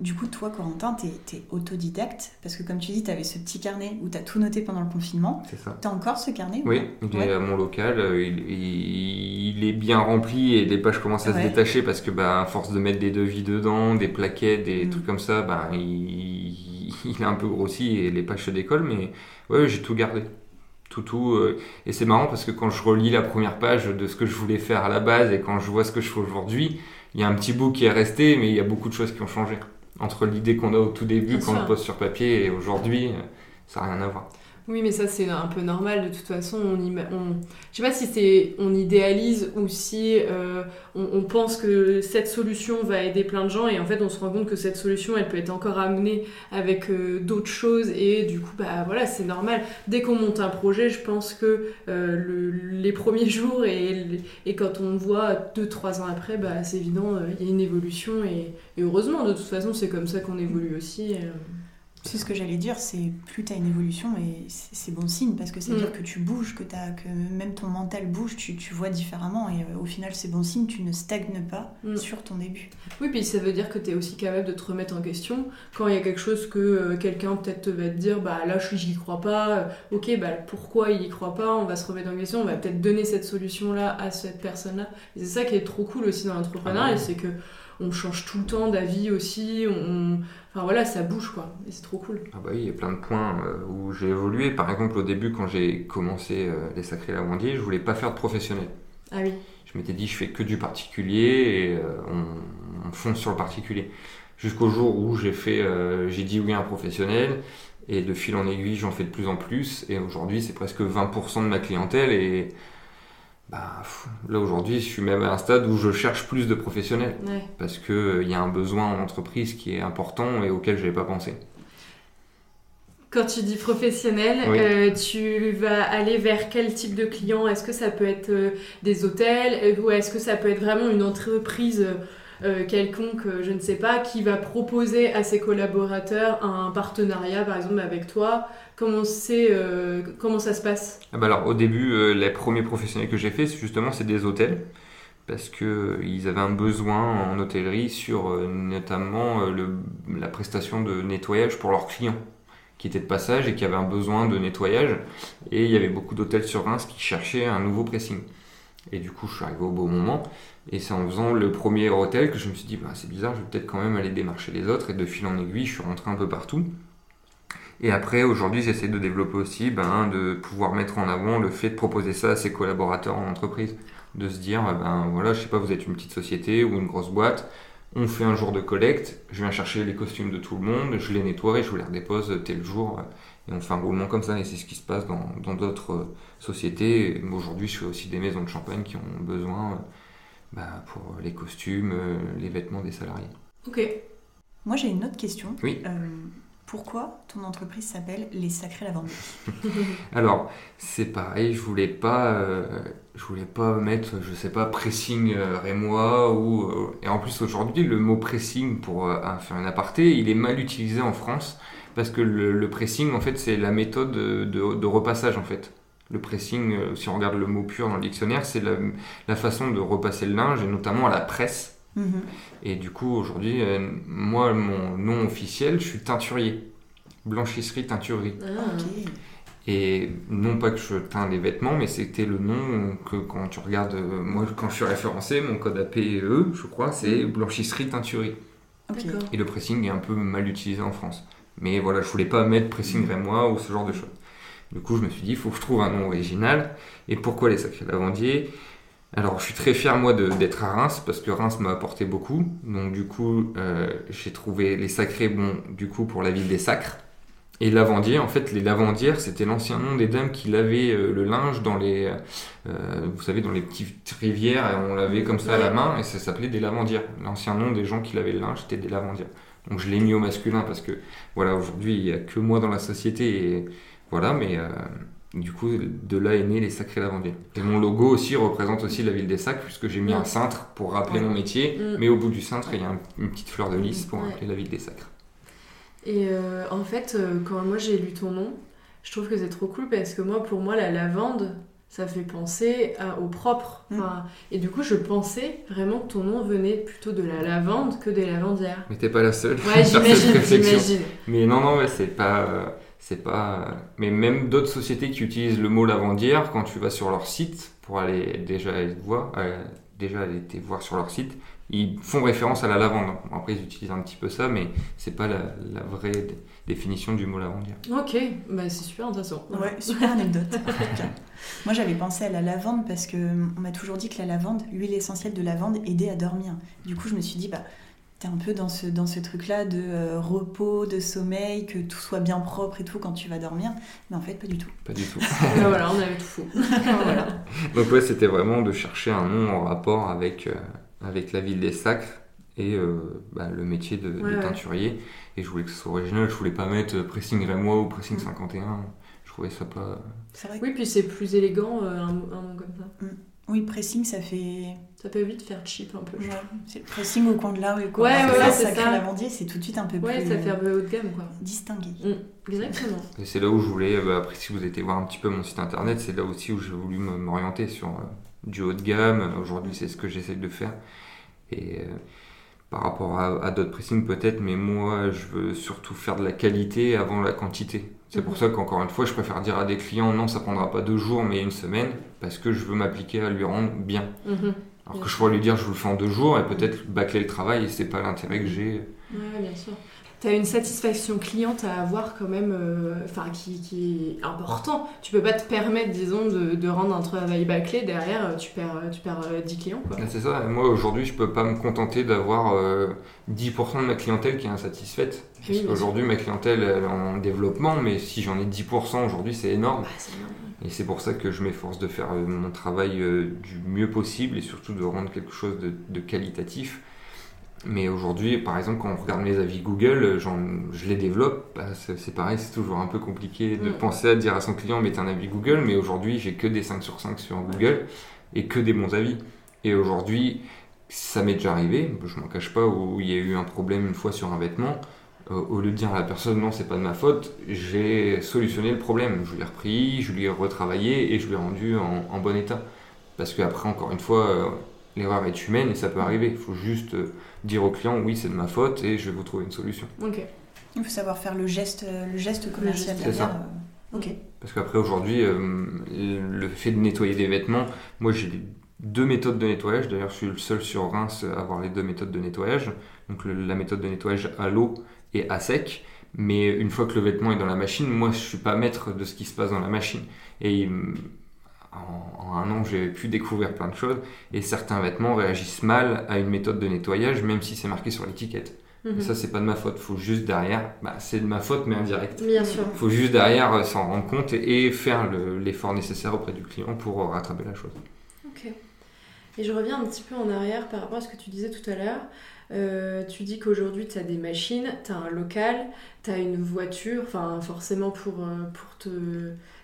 du coup, toi, Corentin, t'es es autodidacte, parce que comme tu dis, t'avais ce petit carnet où t'as tout noté pendant le confinement. C'est ça. T'as encore ce carnet ou Oui, il Ouais. est à mon local, euh, il, est bien rempli et les pages commencent à Ouais. se détacher parce que, bah, à force de mettre des devis dedans, des plaquettes, des Mm. trucs comme ça, bah, il, il a un peu grossi et les pages se décollent, mais ouais, j'ai tout gardé. Tout, tout. euh, et c'est marrant parce que quand je relis la première page de ce que je voulais faire à la base et quand je vois ce que je fais aujourd'hui, il y a un petit bout qui est resté, mais il y a beaucoup de choses qui ont changé. Entre l'idée qu'on a au tout début, Bien quand on sûr. le pose sur papier, et aujourd'hui, euh, ça n'a rien à voir. Oui, mais ça c'est un peu normal. De toute façon, on, ima- on... je sais pas si c'est on idéalise ou si euh, on, pense que cette solution va aider plein de gens et en fait on se rend compte que cette solution elle peut être encore amenée avec euh, d'autres choses et du coup bah voilà c'est normal. Dès qu'on monte un projet, je pense que euh, le- les premiers jours et, et quand on voit deux trois ans après, bah c'est évident il y a une évolution et, heureusement de toute façon c'est comme ça qu'on évolue aussi. C'est ce que j'allais dire, c'est plus tu as une évolution et c'est bon signe parce que c'est Mm. dire que tu bouges, que, as, que même ton mental bouge, tu, tu vois différemment et euh, au final c'est bon signe, tu ne stagnes pas Mm. sur ton début. Oui, puis ça veut dire que tu es aussi capable de te remettre en question. Quand il y a quelque chose que euh, quelqu'un peut-être va te dire, bah là je j'y crois pas, euh, ok, bah pourquoi il y croit pas, on va se remettre en question, on va peut-être donner cette solution-là à cette personne-là. Et c'est ça qui est trop cool aussi dans l'entrepreneuriat, Ah ouais. c'est que on change tout le temps d'avis aussi, on... enfin voilà, ça bouge quoi, et c'est trop cool. Ah bah oui, il y a plein de points euh, où j'ai évolué. Par exemple, au début, quand j'ai commencé euh, les Sacrés Lavandiers, je voulais pas faire de professionnel. Ah oui. Je m'étais dit, je fais que du particulier et euh, on, on fonce sur le particulier. Jusqu'au jour où j'ai fait, j'ai dit oui à un professionnel et de fil en aiguille, j'en fais de plus en plus. Et aujourd'hui, c'est presque 20% de ma clientèle et bah, là aujourd'hui, je suis même à un stade où je cherche plus de professionnels Ouais. parce que euh, y a un besoin en entreprise qui est important et auquel je n'avais pas pensé. Quand tu dis professionnel, Oui. euh, tu vas aller vers quel type de client? Est-ce que ça peut être euh, des hôtels? Ou est-ce que ça peut être vraiment une entreprise euh, quelconque, euh, je ne sais pas, qui va proposer à ses collaborateurs un partenariat, par exemple avec toi. Comment euh, comment ça se passe? Ah bah alors au début, les premiers professionnels que j'ai fait, c'est justement c'est des hôtels. Parce que euh, ils avaient un besoin en hôtellerie sur notamment la prestation de nettoyage pour leurs clients qui étaient de passage et qui avaient un besoin de nettoyage. Et il y avait beaucoup d'hôtels sur Reims qui cherchaient un nouveau pressing. Et du coup, je suis arrivé au bon moment et c'est en faisant le premier hôtel que je me suis dit bah, c'est bizarre, je vais peut-être quand même aller démarcher les autres et de fil en aiguille, je suis rentré un peu partout. Et après, aujourd'hui, j'essaie de développer aussi, ben, de pouvoir mettre en avant le fait de proposer ça à ses collaborateurs en entreprise. De se dire, ben voilà, je sais pas, vous êtes une petite société ou une grosse boîte, on fait un jour de collecte, je viens chercher les costumes de tout le monde, je les nettoie et je vous les redépose tel jour. Et on fait un roulement comme ça, et c'est ce qui se passe dans d'autres euh, sociétés. Aujourd'hui, je fais aussi des maisons de champagne qui ont besoin euh, ben, pour les costumes, euh, les vêtements des salariés. Ok. Moi, j'ai une autre question. Oui. Euh, pourquoi ton entreprise s'appelle Les Sacrés Lavandiers Alors, c'est pareil, je voulais pas, euh, je voulais pas mettre, je sais pas, pressing euh, rémois ou. euh, et en plus, aujourd'hui, le mot pressing, pour euh, faire un aparté, il est mal utilisé en France parce que le, le pressing, en fait, c'est la méthode de, de repassage, en fait. Le pressing, euh, si on regarde le mot pur dans le dictionnaire, c'est la, la façon de repasser le linge et notamment à la presse. Mhm. Et du coup, aujourd'hui, euh, moi, mon nom officiel, je suis teinturier. Blanchisserie, teinturerie. Ah. Ok. Et non pas que je teins les vêtements, mais c'était le nom que quand tu regardes, euh, moi quand je suis référencé, mon code APE, je crois, c'est blanchisserie teinturerie. Ok. D'accord. Et le pressing est un peu mal utilisé en France. Mais voilà, je voulais pas mettre pressing rémois ou ce genre de choses. Du coup, je me suis dit, il faut que je trouve un nom original. Et pourquoi les sacrés lavandiers? Alors, je suis très fier, moi, d'être à Reims, parce que Reims m'a apporté beaucoup. Donc, du coup, euh, j'ai trouvé les sacrés, bon, du coup, pour la ville des sacres. Et lavandier, en fait, les lavandières, c'était l'ancien nom des dames qui lavaient euh, le linge dans les, euh, vous savez, dans les petites rivières, et on lavait comme ça à la main, et ça s'appelait des lavandières. L'ancien nom des gens qui lavaient le linge, c'était des lavandières. Donc je l'ai mis au masculin parce que, voilà, aujourd'hui, il n'y a que moi dans la société, et voilà, mais euh, du coup, de là est né les sacrés lavandiers. Et mon logo aussi représente aussi la ville des sacs, puisque j'ai mis Mm. un cintre pour rappeler mon métier, Mm. mais au bout du cintre, il y a un- une petite fleur de lys pour Ouais. rappeler la ville des sacres. Et euh, en fait, euh, quand moi j'ai lu ton nom, je trouve que c'est trop cool parce que moi, pour moi, la lavande, ça fait penser à- au propre. Mm. Enfin, Et du coup, je pensais vraiment que ton nom venait plutôt de la lavande que des lavandières. Mais t'es pas la seule. Ouais, à faire cette j'imagine. Mais non, non, c'est pas, euh, c'est pas. euh, Mais même d'autres sociétés qui utilisent le mot lavandière, quand tu vas sur leur site pour aller déjà aller te voir, euh, déjà aller te voir sur leur site, ils font référence à la lavande. Après, ils utilisent un petit peu ça, mais c'est pas la, la vraie dé- définition du mot lavandière. Ok, bah c'est super intéressant. Ouais, super anecdote. Moi, j'avais pensé à la lavande parce que hum, on m'a toujours dit que la lavande, l'huile essentielle de lavande, aidait à dormir. Du coup, je me suis dit, bah, t'es un peu dans ce, dans ce truc-là de euh, repos, de sommeil, que tout soit bien propre et tout quand tu vas dormir. Mais en fait, pas du tout. Pas du tout. Voilà, on avait tout faux. voilà. Donc ouais, c'était vraiment de chercher un nom en rapport avec, euh, avec la ville des Sacres et euh, bah, le métier de, de Ouais, ouais. teinturier. Et je voulais que ce soit original, je voulais pas mettre euh, pressing rémois ou pressing Mm. 51. Je trouvais ça pas... C'est vrai que Oui, puis c'est plus élégant, euh, un, un nom comme ça. oui, pressing, ça fait. Ça peut vite faire cheap un peu. Ouais, c'est le pressing au coin de la rue. Quoi. Ouais, voilà, là, c'est sacré ça. lavandier, c'est tout de suite un peu Ouais, plus ça fait un peu haut de gamme, quoi. distingué. Mm, Exactement. Et c'est là où je voulais, bah, après si vous été voir un petit peu mon site internet, c'est là aussi où j'ai voulu m'orienter sur euh, du haut de gamme. Aujourd'hui, c'est ce que j'essaie de faire. Et euh, par rapport à, à d'autres pressings peut-être, mais moi, je veux surtout faire de la qualité avant la quantité. C'est pour Mhm. ça qu'encore une fois, je préfère dire à des clients, non, ça prendra pas deux jours, mais une semaine, parce que je veux m'appliquer à lui rendre bien. Mhm. Alors que je pourrais lui dire, je vous le fais en deux jours, et peut-être bâcler le travail, et c'est pas l'intérêt que j'ai. Ouais, bien sûr. Tu as une satisfaction cliente à avoir quand même, euh, enfin qui, qui, est important. Tu peux pas te permettre, disons, de, de rendre un travail bâclé derrière, euh, tu perds, tu perds 10 clients. C'est ça, moi aujourd'hui je peux pas me contenter d'avoir 10% de ma clientèle qui est insatisfaite. Parce qu'aujourd'hui ma clientèle elle est en développement, mais si j'en ai 10% aujourd'hui c'est énorme. Bah, énorme. Et c'est pour ça que je m'efforce de faire mon travail du mieux possible et surtout de rendre quelque chose de, de qualitatif mais aujourd'hui, par exemple, quand on regarde mes avis Google, je les développe. Bah, c'est pareil, c'est toujours un peu compliqué de mm. penser à dire à son client, mettez un avis Google. Mais aujourd'hui, j'ai que des 5 sur 5 sur Google et que des bons avis. Et aujourd'hui, ça m'est déjà arrivé, je m'en cache pas, où il y a eu un problème une fois sur un vêtement. Euh, au lieu de dire à la personne non, c'est pas de ma faute, j'ai solutionné le problème. Je l'ai repris, je lui ai retravaillé et je l'ai rendu en, en, bon état. Parce qu'après, encore une fois, euh, l'erreur est humaine et ça peut arriver. Il faut juste euh, dire au client oui, c'est de ma faute et je vais vous trouver une solution. Ok. Il faut savoir faire le geste, euh, le geste commercial C'est ça. Euh, ok. Parce qu'après aujourd'hui, le fait de nettoyer des vêtements, moi j'ai deux méthodes de nettoyage. D'ailleurs, je suis le seul sur Reims à avoir les deux méthodes de nettoyage. Donc la méthode de nettoyage à l'eau et à sec. Mais une fois que le vêtement est dans la machine, moi je suis pas maître de ce qui se passe dans la machine. Et en, un an, j'ai pu découvrir plein de choses. Et certains vêtements réagissent mal à une méthode de nettoyage, même si c'est marqué sur l'étiquette. Mhm. Ça, c'est pas de ma faute. Faut juste derrière, bah, c'est de ma faute, mais indirect. Bien sûr. Faut juste derrière euh, s'en rendre compte et, faire l'effort nécessaire auprès du client pour euh, rattraper la chose. Ok. Et je reviens un petit peu en arrière par rapport à ce que tu disais tout à l'heure. Euh, tu dis qu'aujourd'hui tu as des machines, tu as un local, tu as une voiture, enfin forcément pour, pour te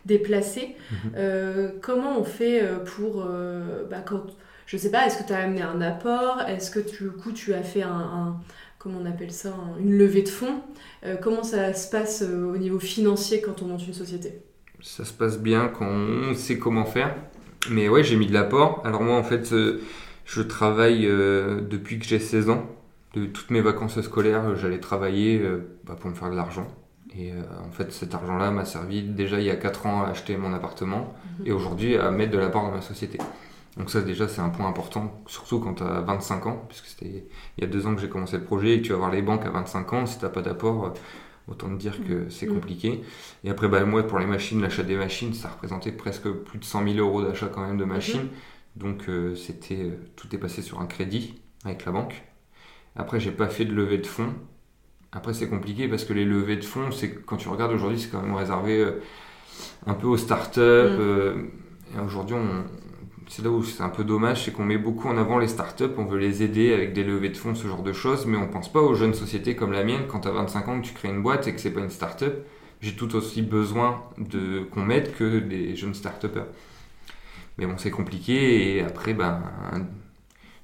déplacer. Mhm. Euh, comment on fait euh, pour, euh, bah, quand, je sais pas, est-ce que tu as amené un apport? Est-ce que du coup tu as fait un, comment on appelle ça, une levée de fonds? Comment ça se passe au niveau financier quand on monte une société? Ça se passe bien quand on sait comment faire. Mais ouais, j'ai mis de l'apport. Alors moi, en fait, je travaille depuis que j'ai 16 ans. De toutes mes vacances scolaires, j'allais travailler bah, pour me faire de l'argent. Et euh, en fait, cet argent-là m'a servi déjà il y a 4 ans à acheter mon appartement mhm. et aujourd'hui à mettre de la part dans ma société. Donc ça déjà c'est un point important, surtout quand tu as 25 ans, puisque c'était il y a 2 ans que j'ai commencé le projet et tu vas voir les banques à 25 ans, si tu pas d'apport, euh, autant te dire que c'est mhm. compliqué. Et après, bah, moi pour les machines, l'achat des machines, ça représentait presque plus de 100 000 euros d'achat quand même de machines. Mhm. Donc euh, c'était tout est passé sur un crédit avec la banque. Après, j'ai pas fait de levée de fonds après, c'est compliqué parce que les levées de fonds, c'est quand tu regardes aujourd'hui, c'est quand même réservé euh, un peu aux startups. Mm. Euh, et aujourd'hui, c'est là où c'est un peu dommage, c'est qu'on met beaucoup en avant les startups, on veut les aider avec des levées de fonds, ce genre de choses, mais on pense pas aux jeunes sociétés comme la mienne. Quand tu as 25 ans, que tu crées une boîte et que c'est pas une startup, j'ai tout aussi besoin de qu'on m'aide que des jeunes startupers. Mais bon, c'est compliqué et après, ben,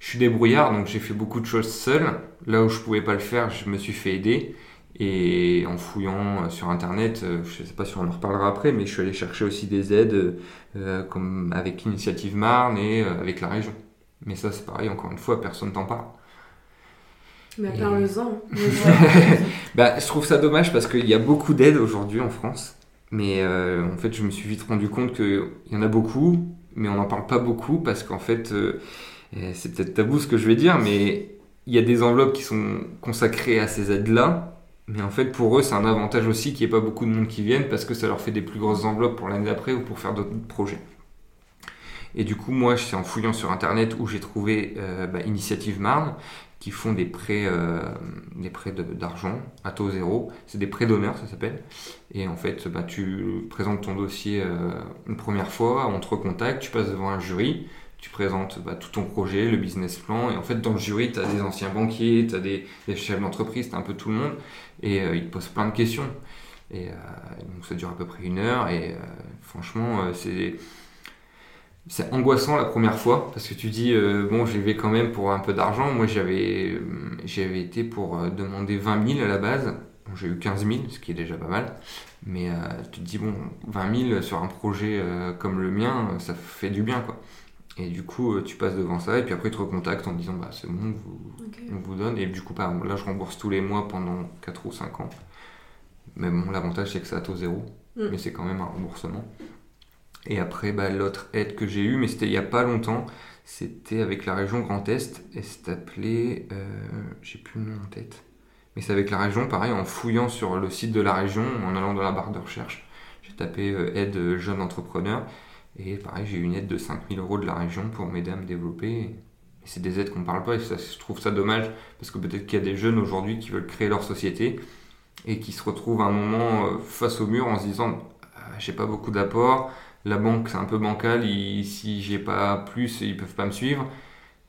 je suis débrouillard, donc j'ai fait beaucoup de choses seul. Là où je pouvais pas le faire, je me suis fait aider. Et en fouillant euh, sur internet, euh, je sais pas si on en reparlera après, mais je suis allé chercher aussi des aides euh, comme avec Initiative Marne et avec la région. Mais ça, c'est pareil, encore une fois, personne t'en parle. Mais parle-en. bah, je trouve ça dommage parce qu'il y a beaucoup d'aides aujourd'hui en France. Mais en fait, je me suis vite rendu compte qu'il y en a beaucoup, mais on n'en parle pas beaucoup parce qu'en fait, c'est peut-être tabou ce que je vais dire, mais il y a des enveloppes qui sont consacrées à ces aides-là. Mais en fait, pour eux, c'est un avantage aussi qu'il n'y ait pas beaucoup de monde qui viennent parce que ça leur fait des plus grosses enveloppes pour l'année d'après ou pour faire d'autres projets. Et du coup, moi, c'est en fouillant sur Internet où j'ai trouvé euh, bah, Initiative Marne qui font des prêts, euh, des prêts d'argent à taux zéro. C'est des prêts d'honneur, ça s'appelle. Et en fait, bah, tu présentes ton dossier euh, une première fois, on te recontacte, tu passes devant un jury tu présentes bah, tout ton projet, le business plan, et en fait dans le jury, tu as des anciens banquiers, tu as des, chefs d'entreprise, tu as un peu tout le monde, et euh, ils te posent plein de questions. Et euh, donc ça dure à peu près une heure, et euh, franchement, c'est c'est angoissant la première fois parce que tu dis bon j'y vais quand même pour un peu d'argent. Moi j'avais j'avais été pour demander 20 000 à la base. J'ai eu 15 000 ce qui est déjà pas mal. Mais tu te dis bon 20 000 sur un projet comme le mien ça fait du bien quoi et du coup, euh, tu passes devant ça, et puis après, ils te recontactent en disant, bah, c'est bon, on vous donne. Et du coup, là, je rembourse tous les mois pendant 4 ou 5 ans. Mais bon, l'avantage, c'est que ça à taux zéro. Mm. Mais c'est quand même un remboursement. Et après, bah, l'autre aide que j'ai eue, mais c'était il n'y a pas longtemps, c'était avec la région Grand Est, et c'est appelé, euh, j'ai plus le nom en tête, Mais c'est avec la région, pareil, en fouillant sur le site de la région, en allant dans la barre de recherche. J'ai tapé euh, aide jeune entrepreneur. Et pareil, j'ai eu une aide de 5000 euros de la région pour m'aider à me développer. C'est des aides qu'on ne parle pas et ça, je trouve ça dommage parce que peut-être qu'il y a des jeunes aujourd'hui qui veulent créer leur société et qui se retrouvent à un moment euh, face au mur en se disant ah, j'ai pas beaucoup d'apports, la banque c'est un peu bancal, si j'ai pas plus ils peuvent pas me suivre.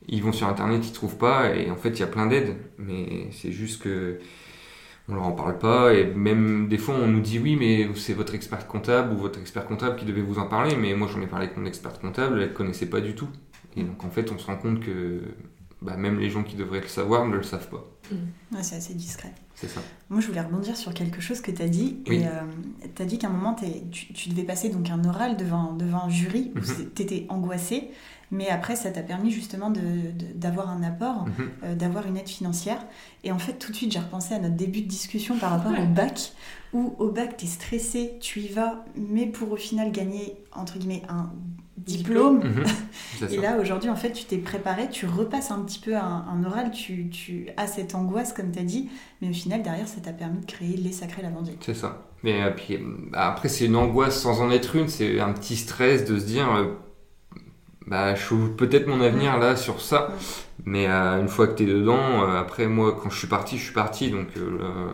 Ils vont sur internet, ils trouvent pas et en fait il y a plein d'aides mais c'est juste que on leur en parle pas et même des fois on nous dit oui mais c'est votre expert comptable ou votre expert comptable qui devait vous en parler mais moi j'en ai parlé avec mon expert comptable elle connaissait pas du tout et donc en fait on se rend compte que bah, même les gens qui devraient le savoir ne le savent pas. Mm. c'est assez discret. C'est ça. Moi, je voulais rebondir sur quelque chose que tu as dit. Et euh, tu as dit qu'à un moment, tu, tu, devais passer donc un oral devant, devant un jury où mhm. tu étais angoissé. Mais après, ça t'a permis justement d'avoir un apport, mhm. euh, d'avoir une aide financière. Et en fait, tout de suite, j'ai repensé à notre début de discussion par rapport au bac, où au bac, tu es stressé, tu y vas, mais pour au final gagner, entre guillemets, un diplôme. Mhm. et là, aujourd'hui, en fait, tu t'es préparé, tu repasses un petit peu un, oral, tu, tu, as cette angoisse, comme tu as dit, mais au final, derrière, ça t'a permis de créer les sacrés lavandiers. C'est ça. Mais euh, puis, après, c'est une angoisse sans en être une, c'est un petit stress de se dire, euh, bah, je trouve peut-être mon avenir là sur ça. Mais euh, une fois que tu es dedans, euh, après moi, quand je suis parti, je suis parti. Donc euh,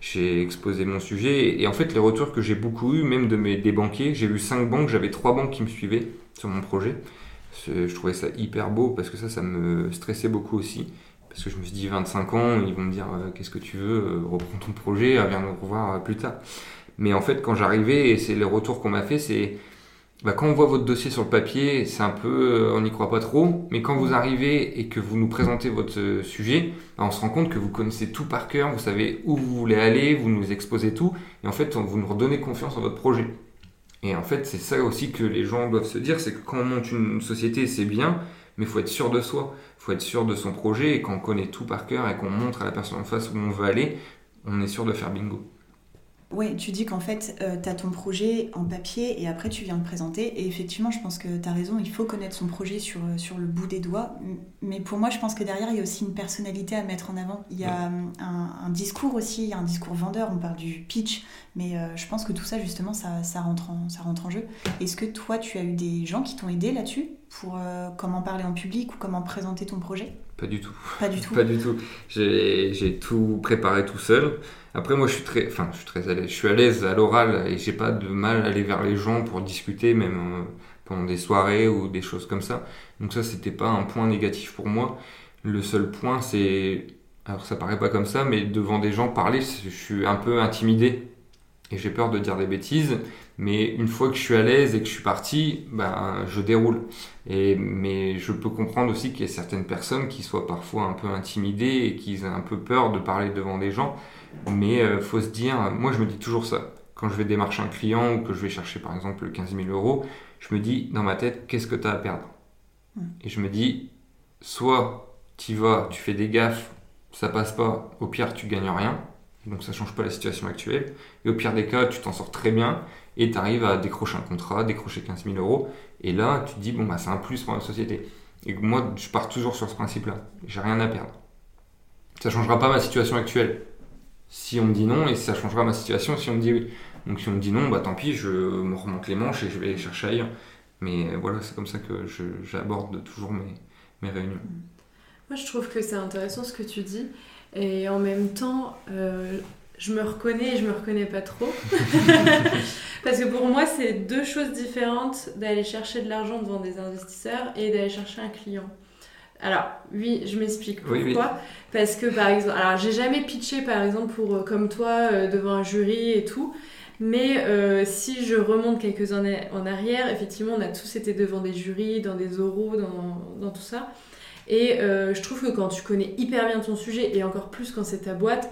j'ai exposé mon sujet. Et, en fait, les retours que j'ai beaucoup eu, même de mes, des banquiers, j'ai vu cinq banques, j'avais trois banques qui me suivaient sur mon projet. Je trouvais ça hyper beau parce que ça, ça me stressait beaucoup aussi. Parce que je me suis dit, 25 ans, ils vont me dire, qu'est-ce que tu veux, reprends ton projet, viens nous revoir plus tard. Mais en fait, quand j'arrivais, c'est les retours qu'on m'a fait, c'est bah, quand on voit votre dossier sur le papier, c'est un peu, euh, on n'y croit pas trop, mais quand vous arrivez et que vous nous présentez votre euh, sujet, bah, on se rend compte que vous connaissez tout par cœur, vous savez où vous voulez aller, vous nous exposez tout, et en fait, vous nous redonnez confiance en votre projet. Et en fait, c'est ça aussi que les gens doivent se dire, c'est que quand on monte une société, c'est bien, mais il faut être sûr de soi, il faut être sûr de son projet, et quand on connaît tout par cœur et qu'on montre à la personne en face où on veut aller, on est sûr de faire bingo. Oui, tu dis qu'en fait, euh, tu as ton projet en papier et après tu viens le présenter. Et effectivement, je pense que tu as raison, il faut connaître son projet sur, euh, sur le bout des doigts. Mais pour moi, je pense que derrière, il y a aussi une personnalité à mettre en avant. Il y a un, discours aussi, il y a un discours vendeur, on parle du pitch. Mais euh, je pense que tout ça, justement, ça, ça, rentre, en, ça rentre en jeu. Est-ce que toi, tu as eu des gens qui t'ont aidé là-dessus pour comment parler en public ou comment présenter ton projet? Pas du tout. Pas du tout. Pas du tout. J'ai tout préparé tout seul. Après, moi, je suis très, enfin, je suis très à l'aise. Je suis à l'aise à l'oral et j'ai pas de mal à aller vers les gens pour discuter, même euh, pendant des soirées ou des choses comme ça. Donc ça, c'était pas un point négatif pour moi. Le seul point, c'est, alors ça paraît pas comme ça, mais devant des gens parler, je suis un peu intimidé et j'ai peur de dire des bêtises. Mais une fois que je suis à l'aise et que je suis parti, ben, je déroule. Et, mais je peux comprendre aussi qu'il y a certaines personnes qui soient parfois un peu intimidées et qui aient un peu peur de parler devant des gens. Mais euh, faut se dire, moi je me dis toujours ça. Quand je vais démarcher un client ou que je vais chercher par exemple 15 000 euros, je me dis dans ma tête, qu'est-ce que tu as à perdre? Hmm. Et je me dis, soit tu vas, tu fais des gaffes, ça passe pas, au pire tu gagnes rien, donc ça change pas la situation actuelle. Et au pire des cas, tu t'en sors très bien et tu arrives à décrocher un contrat, décrocher 15 000 euros. Et là, tu te dis, bon, bah, c'est un plus pour la société. Et moi, je pars toujours sur ce principe-là. J'ai rien à perdre. Ça changera pas ma situation actuelle si on me dit non et ça changera ma situation si on me dit oui. Donc si on me dit non, bah tant pis, je me remonte les manches et je vais chercher ailleurs. Mais voilà, c'est comme ça que j'aborde toujours mes, mes, réunions. Moi, je trouve que c'est intéressant ce que tu dis. Et en même temps, euh, je me reconnais et je me reconnais pas trop. Parce que pour moi, c'est deux choses différentes d'aller chercher de l'argent devant des investisseurs et d'aller chercher un client. Alors, oui, je m'explique pourquoi. Parce que, par exemple, alors j'ai jamais pitché, par exemple, pour, euh, comme toi, euh, devant un jury et tout. Mais euh, si je remonte quelques années en arrière, effectivement, on a tous été devant des jurys, dans des oraux, dans, dans tout ça. Et je trouve que quand tu connais hyper bien ton sujet, et encore plus quand c'est ta boîte,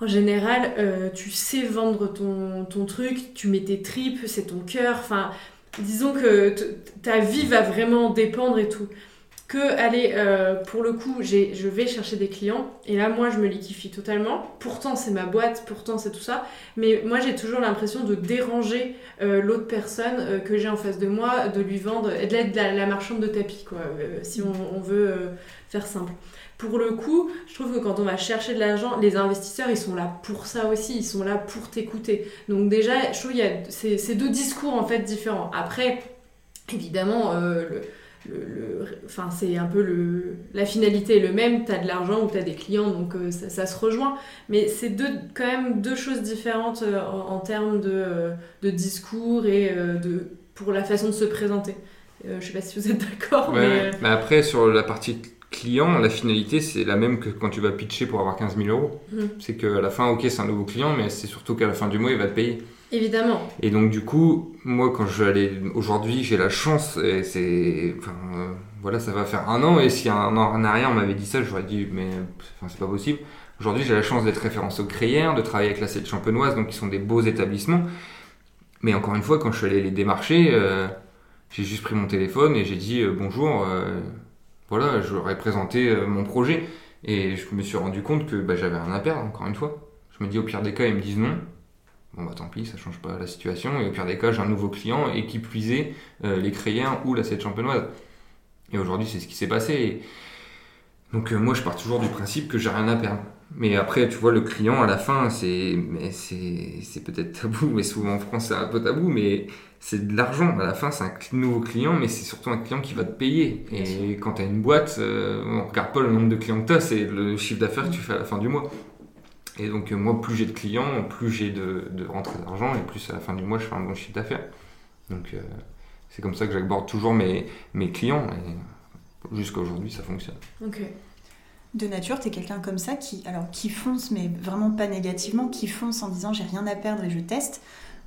en général, tu sais vendre ton, ton, truc, tu mets tes tripes, c'est ton cœur. Enfin, disons que ta vie va vraiment dépendre et tout que aller euh, pour le coup j'ai je vais chercher des clients et là moi je me liquifie totalement pourtant c'est ma boîte pourtant c'est tout ça mais moi j'ai toujours l'impression de déranger euh, l'autre personne euh, que j'ai en face de moi de lui vendre et de l'être la, la marchande de tapis quoi si on, veut faire simple pour le coup, je trouve que quand on va chercher de l'argent, les investisseurs, ils sont là pour ça aussi, ils sont là pour t'écouter. Donc déjà, je trouve qu'il y a ces, ces deux discours en fait différents. Après, évidemment, le, le, enfin, c'est un peu le, la finalité est le même, tu as de l'argent ou tu as des clients, donc euh, ça, ça se rejoint. Mais c'est deux, quand même deux choses différentes euh, en, en termes de, euh, de discours et de, pour la façon de se présenter. Je sais pas si vous êtes d'accord, Ouais, mais... après, sur la partie client, la finalité, c'est la même que quand tu vas pitcher pour avoir 15 000 euros. Mhm. C'est qu'à la fin, ok, c'est un nouveau client, mais c'est surtout qu'à la fin du mois, il va te payer. Évidemment. Et donc, du coup, moi, quand je allais. Aujourd'hui, j'ai la chance, et c'est. Euh, voilà, ça va faire un an, et si un an en arrière, on m'avait dit ça, j'aurais dit, mais enfin, c'est pas possible. Aujourd'hui, j'ai la chance d'être référencé au Crayère, de travailler avec la 7 champenoise, donc qui sont des beaux établissements. Mais encore une fois, quand je suis allé les démarcher, euh, j'ai juste pris mon téléphone et j'ai dit euh, bonjour, voilà, je leur ai présenté mon projet. Et je me suis rendu compte que bah, j'avais rien à perdre, encore une fois. Je me dis au pire des cas, ils me disent non. Bon bah tant pis, ça change pas la situation. Et au pire des cas, j'ai un nouveau client et qui puisait euh, les Crayens ou la 7 champenoise. Et aujourd'hui, c'est ce qui s'est passé. Et donc euh, moi, je pars toujours du principe que j'ai rien à perdre. Mais après, tu vois, le client à la fin, c'est, mais c'est, c'est peut-être tabou, mais souvent en France, c'est un peu tabou, mais c'est de l'argent. À la fin, c'est un nouveau client, mais c'est surtout un client qui va te payer. Et quand tu as une boîte, euh, on regarde pas le nombre de clients que tu as, c'est le chiffre d'affaires que tu fais à la fin du mois. Et donc, euh, moi, plus j'ai de clients, plus j'ai de, de rentrée d'argent, et plus à la fin du mois, je fais un bon chiffre d'affaires. Donc, euh, c'est comme ça que j'aborde toujours mes, mes clients, et jusqu'à aujourd'hui, ça fonctionne. Ok. De nature, t'es quelqu'un comme ça qui, alors, qui fonce, mais vraiment pas négativement, qui fonce en disant j'ai rien à perdre et je teste.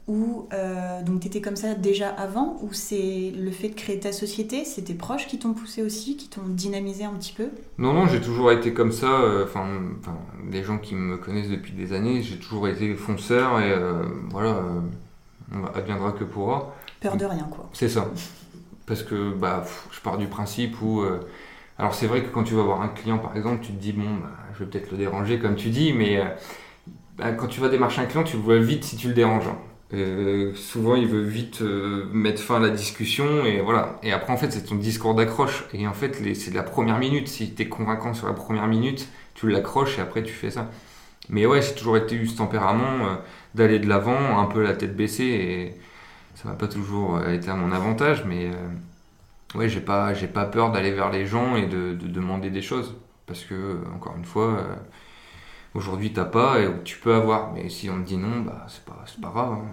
Ou euh, donc t'étais comme ça déjà avant, ou c'est le fait de créer ta société, c'est tes proches qui t'ont poussé aussi, qui t'ont dynamisé un petit peu? Non, non, j'ai toujours été comme ça. euh, Enfin, les gens qui me connaissent depuis des années, j'ai toujours été fonceur et euh, voilà, euh, on adviendra que pourra. Peur de rien, quoi. C'est ça. Parce que bah, pff, je pars du principe où. alors, c'est vrai que quand tu vas voir un client, par exemple, tu te dis, bon, bah, je vais peut-être le déranger, comme tu dis, mais bah, quand tu vas démarcher un client, tu le vois vite si tu le déranges. hein. Euh, souvent, il veut vite euh, mettre fin à la discussion et voilà. Et après, en fait, c'est ton discours d'accroche. Et en fait, c'est la première minute. Si tu es convaincant sur la première minute, tu l'accroches et après, tu fais ça. Mais ouais, j'ai toujours été eu ce tempérament euh, d'aller de l'avant, un peu la tête baissée et ça m'a pas toujours été à mon avantage, mais ouais, j'ai pas, pas peur d'aller vers les gens et de, de demander des choses parce que encore une fois, aujourd'hui t'as pas et tu peux avoir, mais si on me dit non, bah c'est pas, c'est pas grave, hein.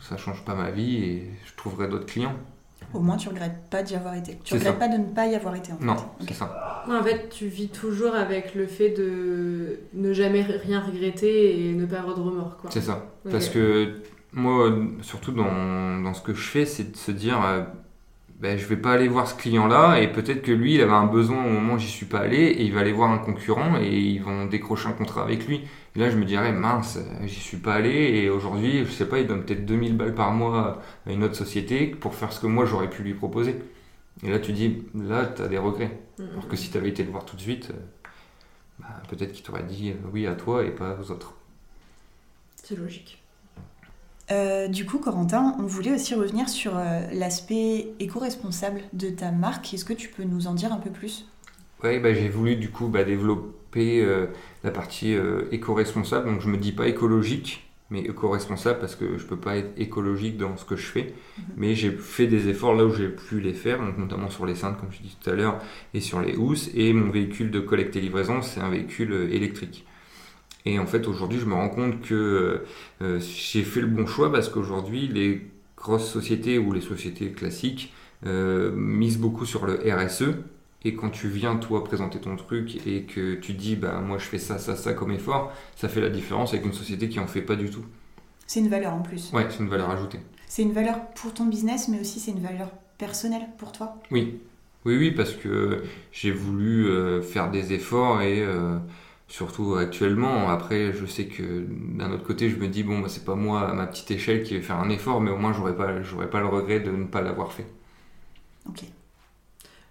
ça change pas ma vie et je trouverai d'autres clients. Au moins, tu regrettes pas d'y avoir été. Tu regrettes ça. pas de ne pas y avoir été, en. Non, c'est ça. En fait, tu vis toujours avec le fait de ne jamais rien regretter et ne pas avoir de remords, quoi. C'est ça. Parce que moi, surtout dans, dans ce que je fais, c'est de se dire, euh, ben, je vais pas aller voir ce client-là et peut-être que lui, il avait un besoin au moment où j'y suis pas allé et il va aller voir un concurrent et ils vont décrocher un contrat avec lui. Et là, je me dirais, mince, j'y suis pas allé et aujourd'hui, je sais pas, il donne peut-être 2000 balles par mois à une autre société pour faire ce que moi j'aurais pu lui proposer. Et là, tu dis, là, tu as des regrets. Alors que si tu avais été le voir tout de suite, euh, bah, peut-être qu'il t'aurait dit euh, oui à toi et pas aux autres. C'est logique. Euh, du coup, Corentin, on voulait aussi revenir sur euh, l'aspect éco-responsable de ta marque. Est-ce que tu peux nous en dire un peu plus? Ouais, bah, j'ai voulu du coup bah, développer euh, la partie éco-responsable. Donc je me dis pas écologique, mais éco-responsable parce que je peux pas être écologique dans ce que je fais. Mais j'ai fait des efforts là où j'ai pu les faire, donc notamment sur les cintres, comme je dis tout à l'heure, et sur les housses. Et mon véhicule de collecte et livraison, c'est un véhicule électrique. Et en fait, aujourd'hui, je me rends compte que euh, j'ai fait le bon choix parce qu'aujourd'hui, les grosses sociétés ou les sociétés classiques euh, misent beaucoup sur le RSE. Et quand tu viens, toi, présenter ton truc et que tu dis, bah, moi, je fais ça, ça, ça comme effort, ça fait la différence avec une société qui en fait pas du tout. C'est une valeur en plus. Ouais, c'est une valeur ajoutée. C'est une valeur pour ton business, mais aussi c'est une valeur personnelle pour toi. Oui, oui, oui, parce que j'ai voulu euh, faire des efforts et euh, surtout actuellement. Après, je sais que d'un autre côté, je me dis bon, bah, c'est pas moi à ma petite échelle qui vais faire un effort, mais au moins j'aurais pas, j'aurais pas le regret de ne pas l'avoir fait. Ok.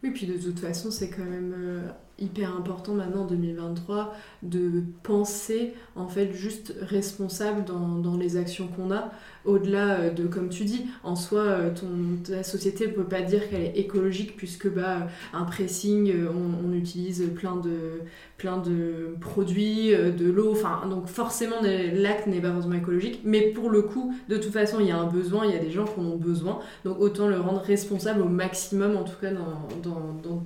Oui, puis de toute façon, c'est quand même euh, hyper important maintenant en 2023 de penser en fait juste responsable dans, dans les actions qu'on a au-delà euh, de comme tu dis en soi euh, ton, ta société peut pas dire qu'elle est écologique puisque bah un pressing on, on utilise plein de plein de produits de l'eau enfin donc forcément l'acte n'est pas forcément écologique mais pour le coup de toute façon il y a un besoin il y a des gens qui en ont besoin donc autant le rendre responsable au maximum en tout cas dans, dans, dans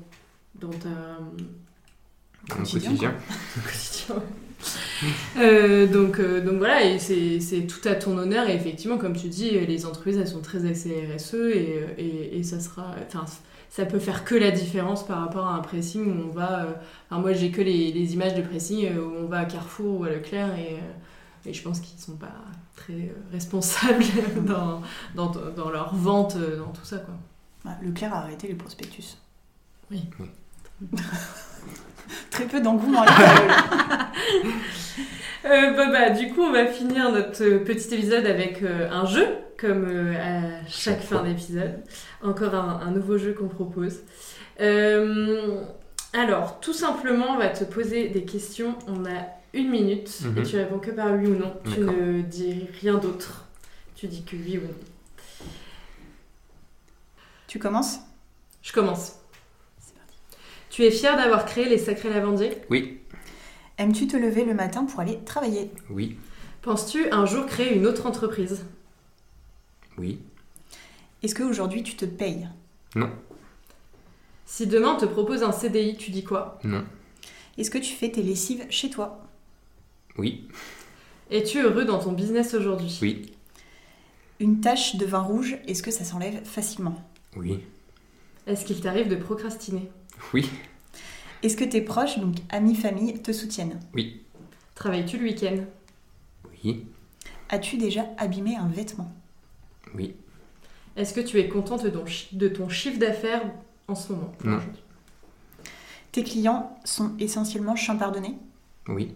dans ta quotidien. quotidien. euh, donc, euh, donc voilà, et c'est tout à ton honneur. Et effectivement, comme tu dis, les entreprises, elles sont très axées RSE et, et, et ça sera. Enfin, ça peut faire que la différence par rapport à un pressing où on va. Euh, enfin, moi, j'ai que les, les, images de pressing euh, où on va à Carrefour ou à Leclerc et, et je pense qu'ils sont pas très responsables dans, dans, dans, leur vente, dans tout ça. Quoi. Leclerc a arrêté les prospectus. Oui. Très peu d'engouement. euh, bah, bah, du coup, on va finir notre petit épisode avec euh, un jeu, comme euh, à chaque fin d'épisode. Encore un, un, nouveau jeu qu'on propose. Euh, alors, tout simplement, on va te poser des questions. On a une minute et Mhm. tu réponds que par oui ou non. Tu ne dis rien d'autre. Tu dis que oui ou non. Tu commences? Je commence. Tu es fier d'avoir créé les Sacrés Lavandiers? Oui, Aimes-tu te lever le matin pour aller travailler? Oui, Penses-tu un jour créer une autre entreprise? Oui, Est-ce qu'aujourd'hui tu te payes? Non, Si demain on te propose un CDI, tu dis quoi? Non, Est-ce que tu fais tes lessives chez toi? Oui, Es-tu heureux dans ton business aujourd'hui? Oui, Une tache de vin rouge, est-ce que ça s'enlève facilement? Oui, Est-ce qu'il t'arrive de procrastiner? Oui, Est-ce que tes proches, donc amis, famille, te soutiennent? Oui, Travailles-tu le week-end? Oui, As-tu déjà abîmé un vêtement? Oui, Est-ce que tu es contente de ton, chi- de ton chiffre d'affaires en ce moment? Non. Tes clients sont essentiellement champardonnés oui,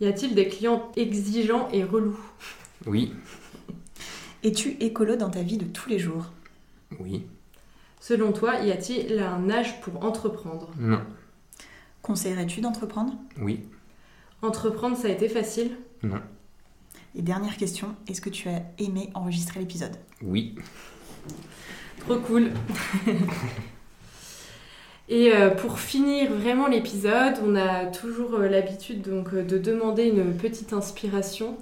Y a-t-il des clients exigeants et relous? Oui, Es-tu écolo dans ta vie de tous les jours? Oui, Selon toi, y a-t-il un âge pour entreprendre? Non, Conseillerais-tu d'entreprendre? Oui, Entreprendre, ça a été facile? Non, Et dernière question, est-ce que tu as aimé enregistrer l'épisode? Oui, Trop cool. Et euh, pour finir vraiment l'épisode, on a toujours euh, l'habitude donc euh, de demander une petite inspiration.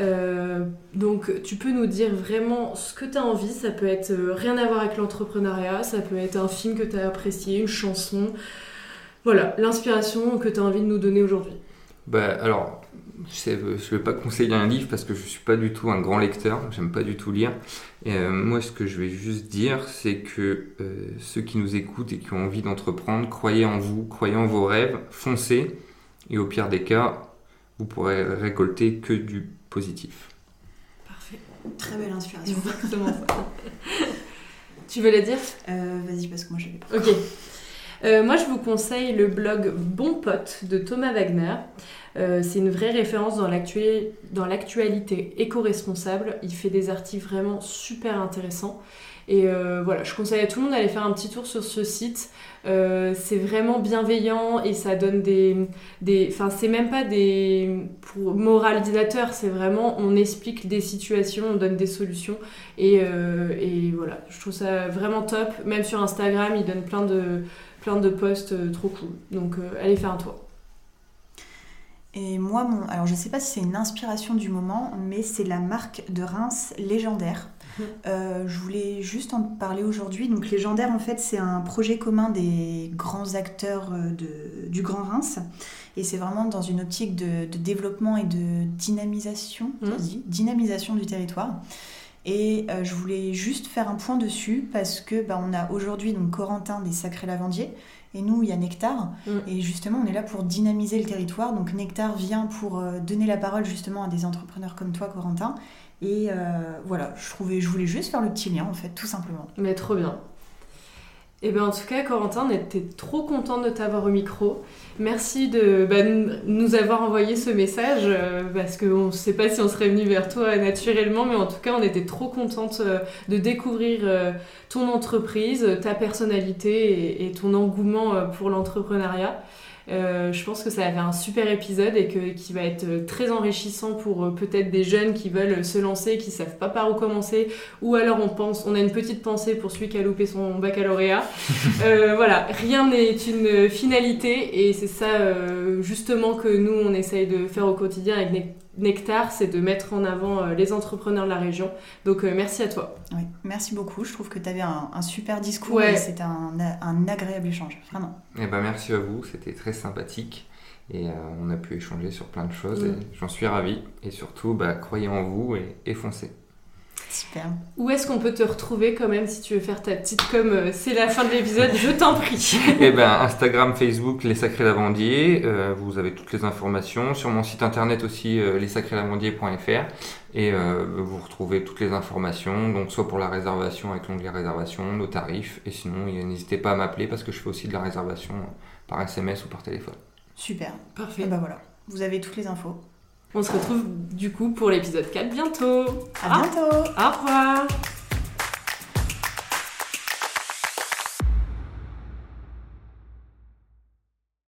Euh, donc tu peux nous dire vraiment ce que tu as envie, ça peut être euh, rien à voir avec l'entrepreneuriat, ça peut être un film que tu as apprécié, une chanson. Voilà, l'inspiration que tu as envie de nous donner aujourd'hui. Bah alors, je ne vais pas conseiller un livre parce que je suis pas du tout un grand lecteur, j'aime pas du tout lire. Euh, moi, ce que je vais juste dire, c'est que euh, ceux qui nous écoutent et qui ont envie d'entreprendre, croyez en vous, croyez en vos rêves, foncez, et au pire des cas, vous pourrez récolter que du positif. Parfait. Très belle inspiration. Exactement ça. tu veux la dire? Euh, Vas-y, parce que moi j'avais pas. Ok. Euh, moi, je vous conseille le blog Bon Pote de Thomas Wagner. Euh, c'est une vraie référence dans l'actualité éco-responsable. Il fait des articles vraiment super intéressants. Et euh, voilà, je conseille à tout le monde d'aller faire un petit tour sur ce site. Euh, c'est vraiment bienveillant et ça donne des. enfin, c'est même pas des moralisateurs, c'est vraiment on explique des situations, on donne des solutions. Et, euh, et voilà, je trouve ça vraiment top. Même sur Instagram, il donne plein de, plein de posts trop cool. Donc allez faire un tour. Et moi, mon... alors je sais pas si c'est une inspiration du moment, mais c'est la marque de Reims légendaire. Euh, je voulais juste en parler aujourd'hui. Donc légendaire, en fait, c'est un projet commun des grands acteurs euh, de- du Grand Reims. Et c'est vraiment dans une optique de, de développement et de dynamisation, dit dynamisation du territoire. Et euh, je voulais juste faire un point dessus parce que bah, on a aujourd'hui donc Corentin des Sacrés Lavandiers et nous il y a Nectar Mhm. et justement on est là pour dynamiser le territoire donc Nectar vient pour euh, donner la parole justement à des entrepreneurs comme toi Corentin et euh, voilà je trouvais je voulais juste faire le petit lien en fait tout simplement Mais trop bien. Et bien en tout cas, Corentin, on était trop content de t'avoir au micro. Merci de bah, nous avoir envoyé ce message euh, parce qu'on ne sait pas si on serait venu vers toi naturellement, mais en tout cas, on était trop contente euh, de découvrir ton entreprise, ta personnalité et ton engouement pour l'entrepreneuriat. Euh, je pense que ça avait un super épisode et que, qui va être très enrichissant pour euh, peut-être des jeunes qui veulent se lancer, qui savent pas par où commencer, ou alors on pense, on a une petite pensée pour celui qui a loupé son baccalauréat. euh, voilà, rien n'est une finalité et c'est ça euh, justement que nous on essaye de faire au quotidien avec Nectar, c'est de mettre en avant euh, les entrepreneurs de la région. Donc euh, merci à toi. Oui, merci beaucoup. Je trouve que tu avais un, super discours et c'était un, un, agréable échange, vraiment. Eh ben, merci à vous, c'était très sympathique. Et euh, on a pu échanger sur plein de choses et j'en suis ravi. Et surtout, bah, croyez en vous et, et foncez. Super. Où est-ce qu'on peut te retrouver quand même si tu veux faire ta petite com euh, C'est la fin de l'épisode, je t'en prie. Eh ben Instagram, Facebook, Les Sacrés Lavandiers. Euh, vous avez toutes les informations. Sur mon site internet aussi, euh, lessacréslavandiers.fr. Et euh, vous retrouvez toutes les informations, donc soit pour la réservation avec l'onglet réservation, nos tarifs, et sinon n'hésitez pas à m'appeler parce que je fais aussi de la réservation par SMS ou par téléphone. Super, parfait. Et ben voilà, vous avez toutes les infos. On se retrouve du coup pour l'épisode 4 bientôt. À bientôt. Au revoir.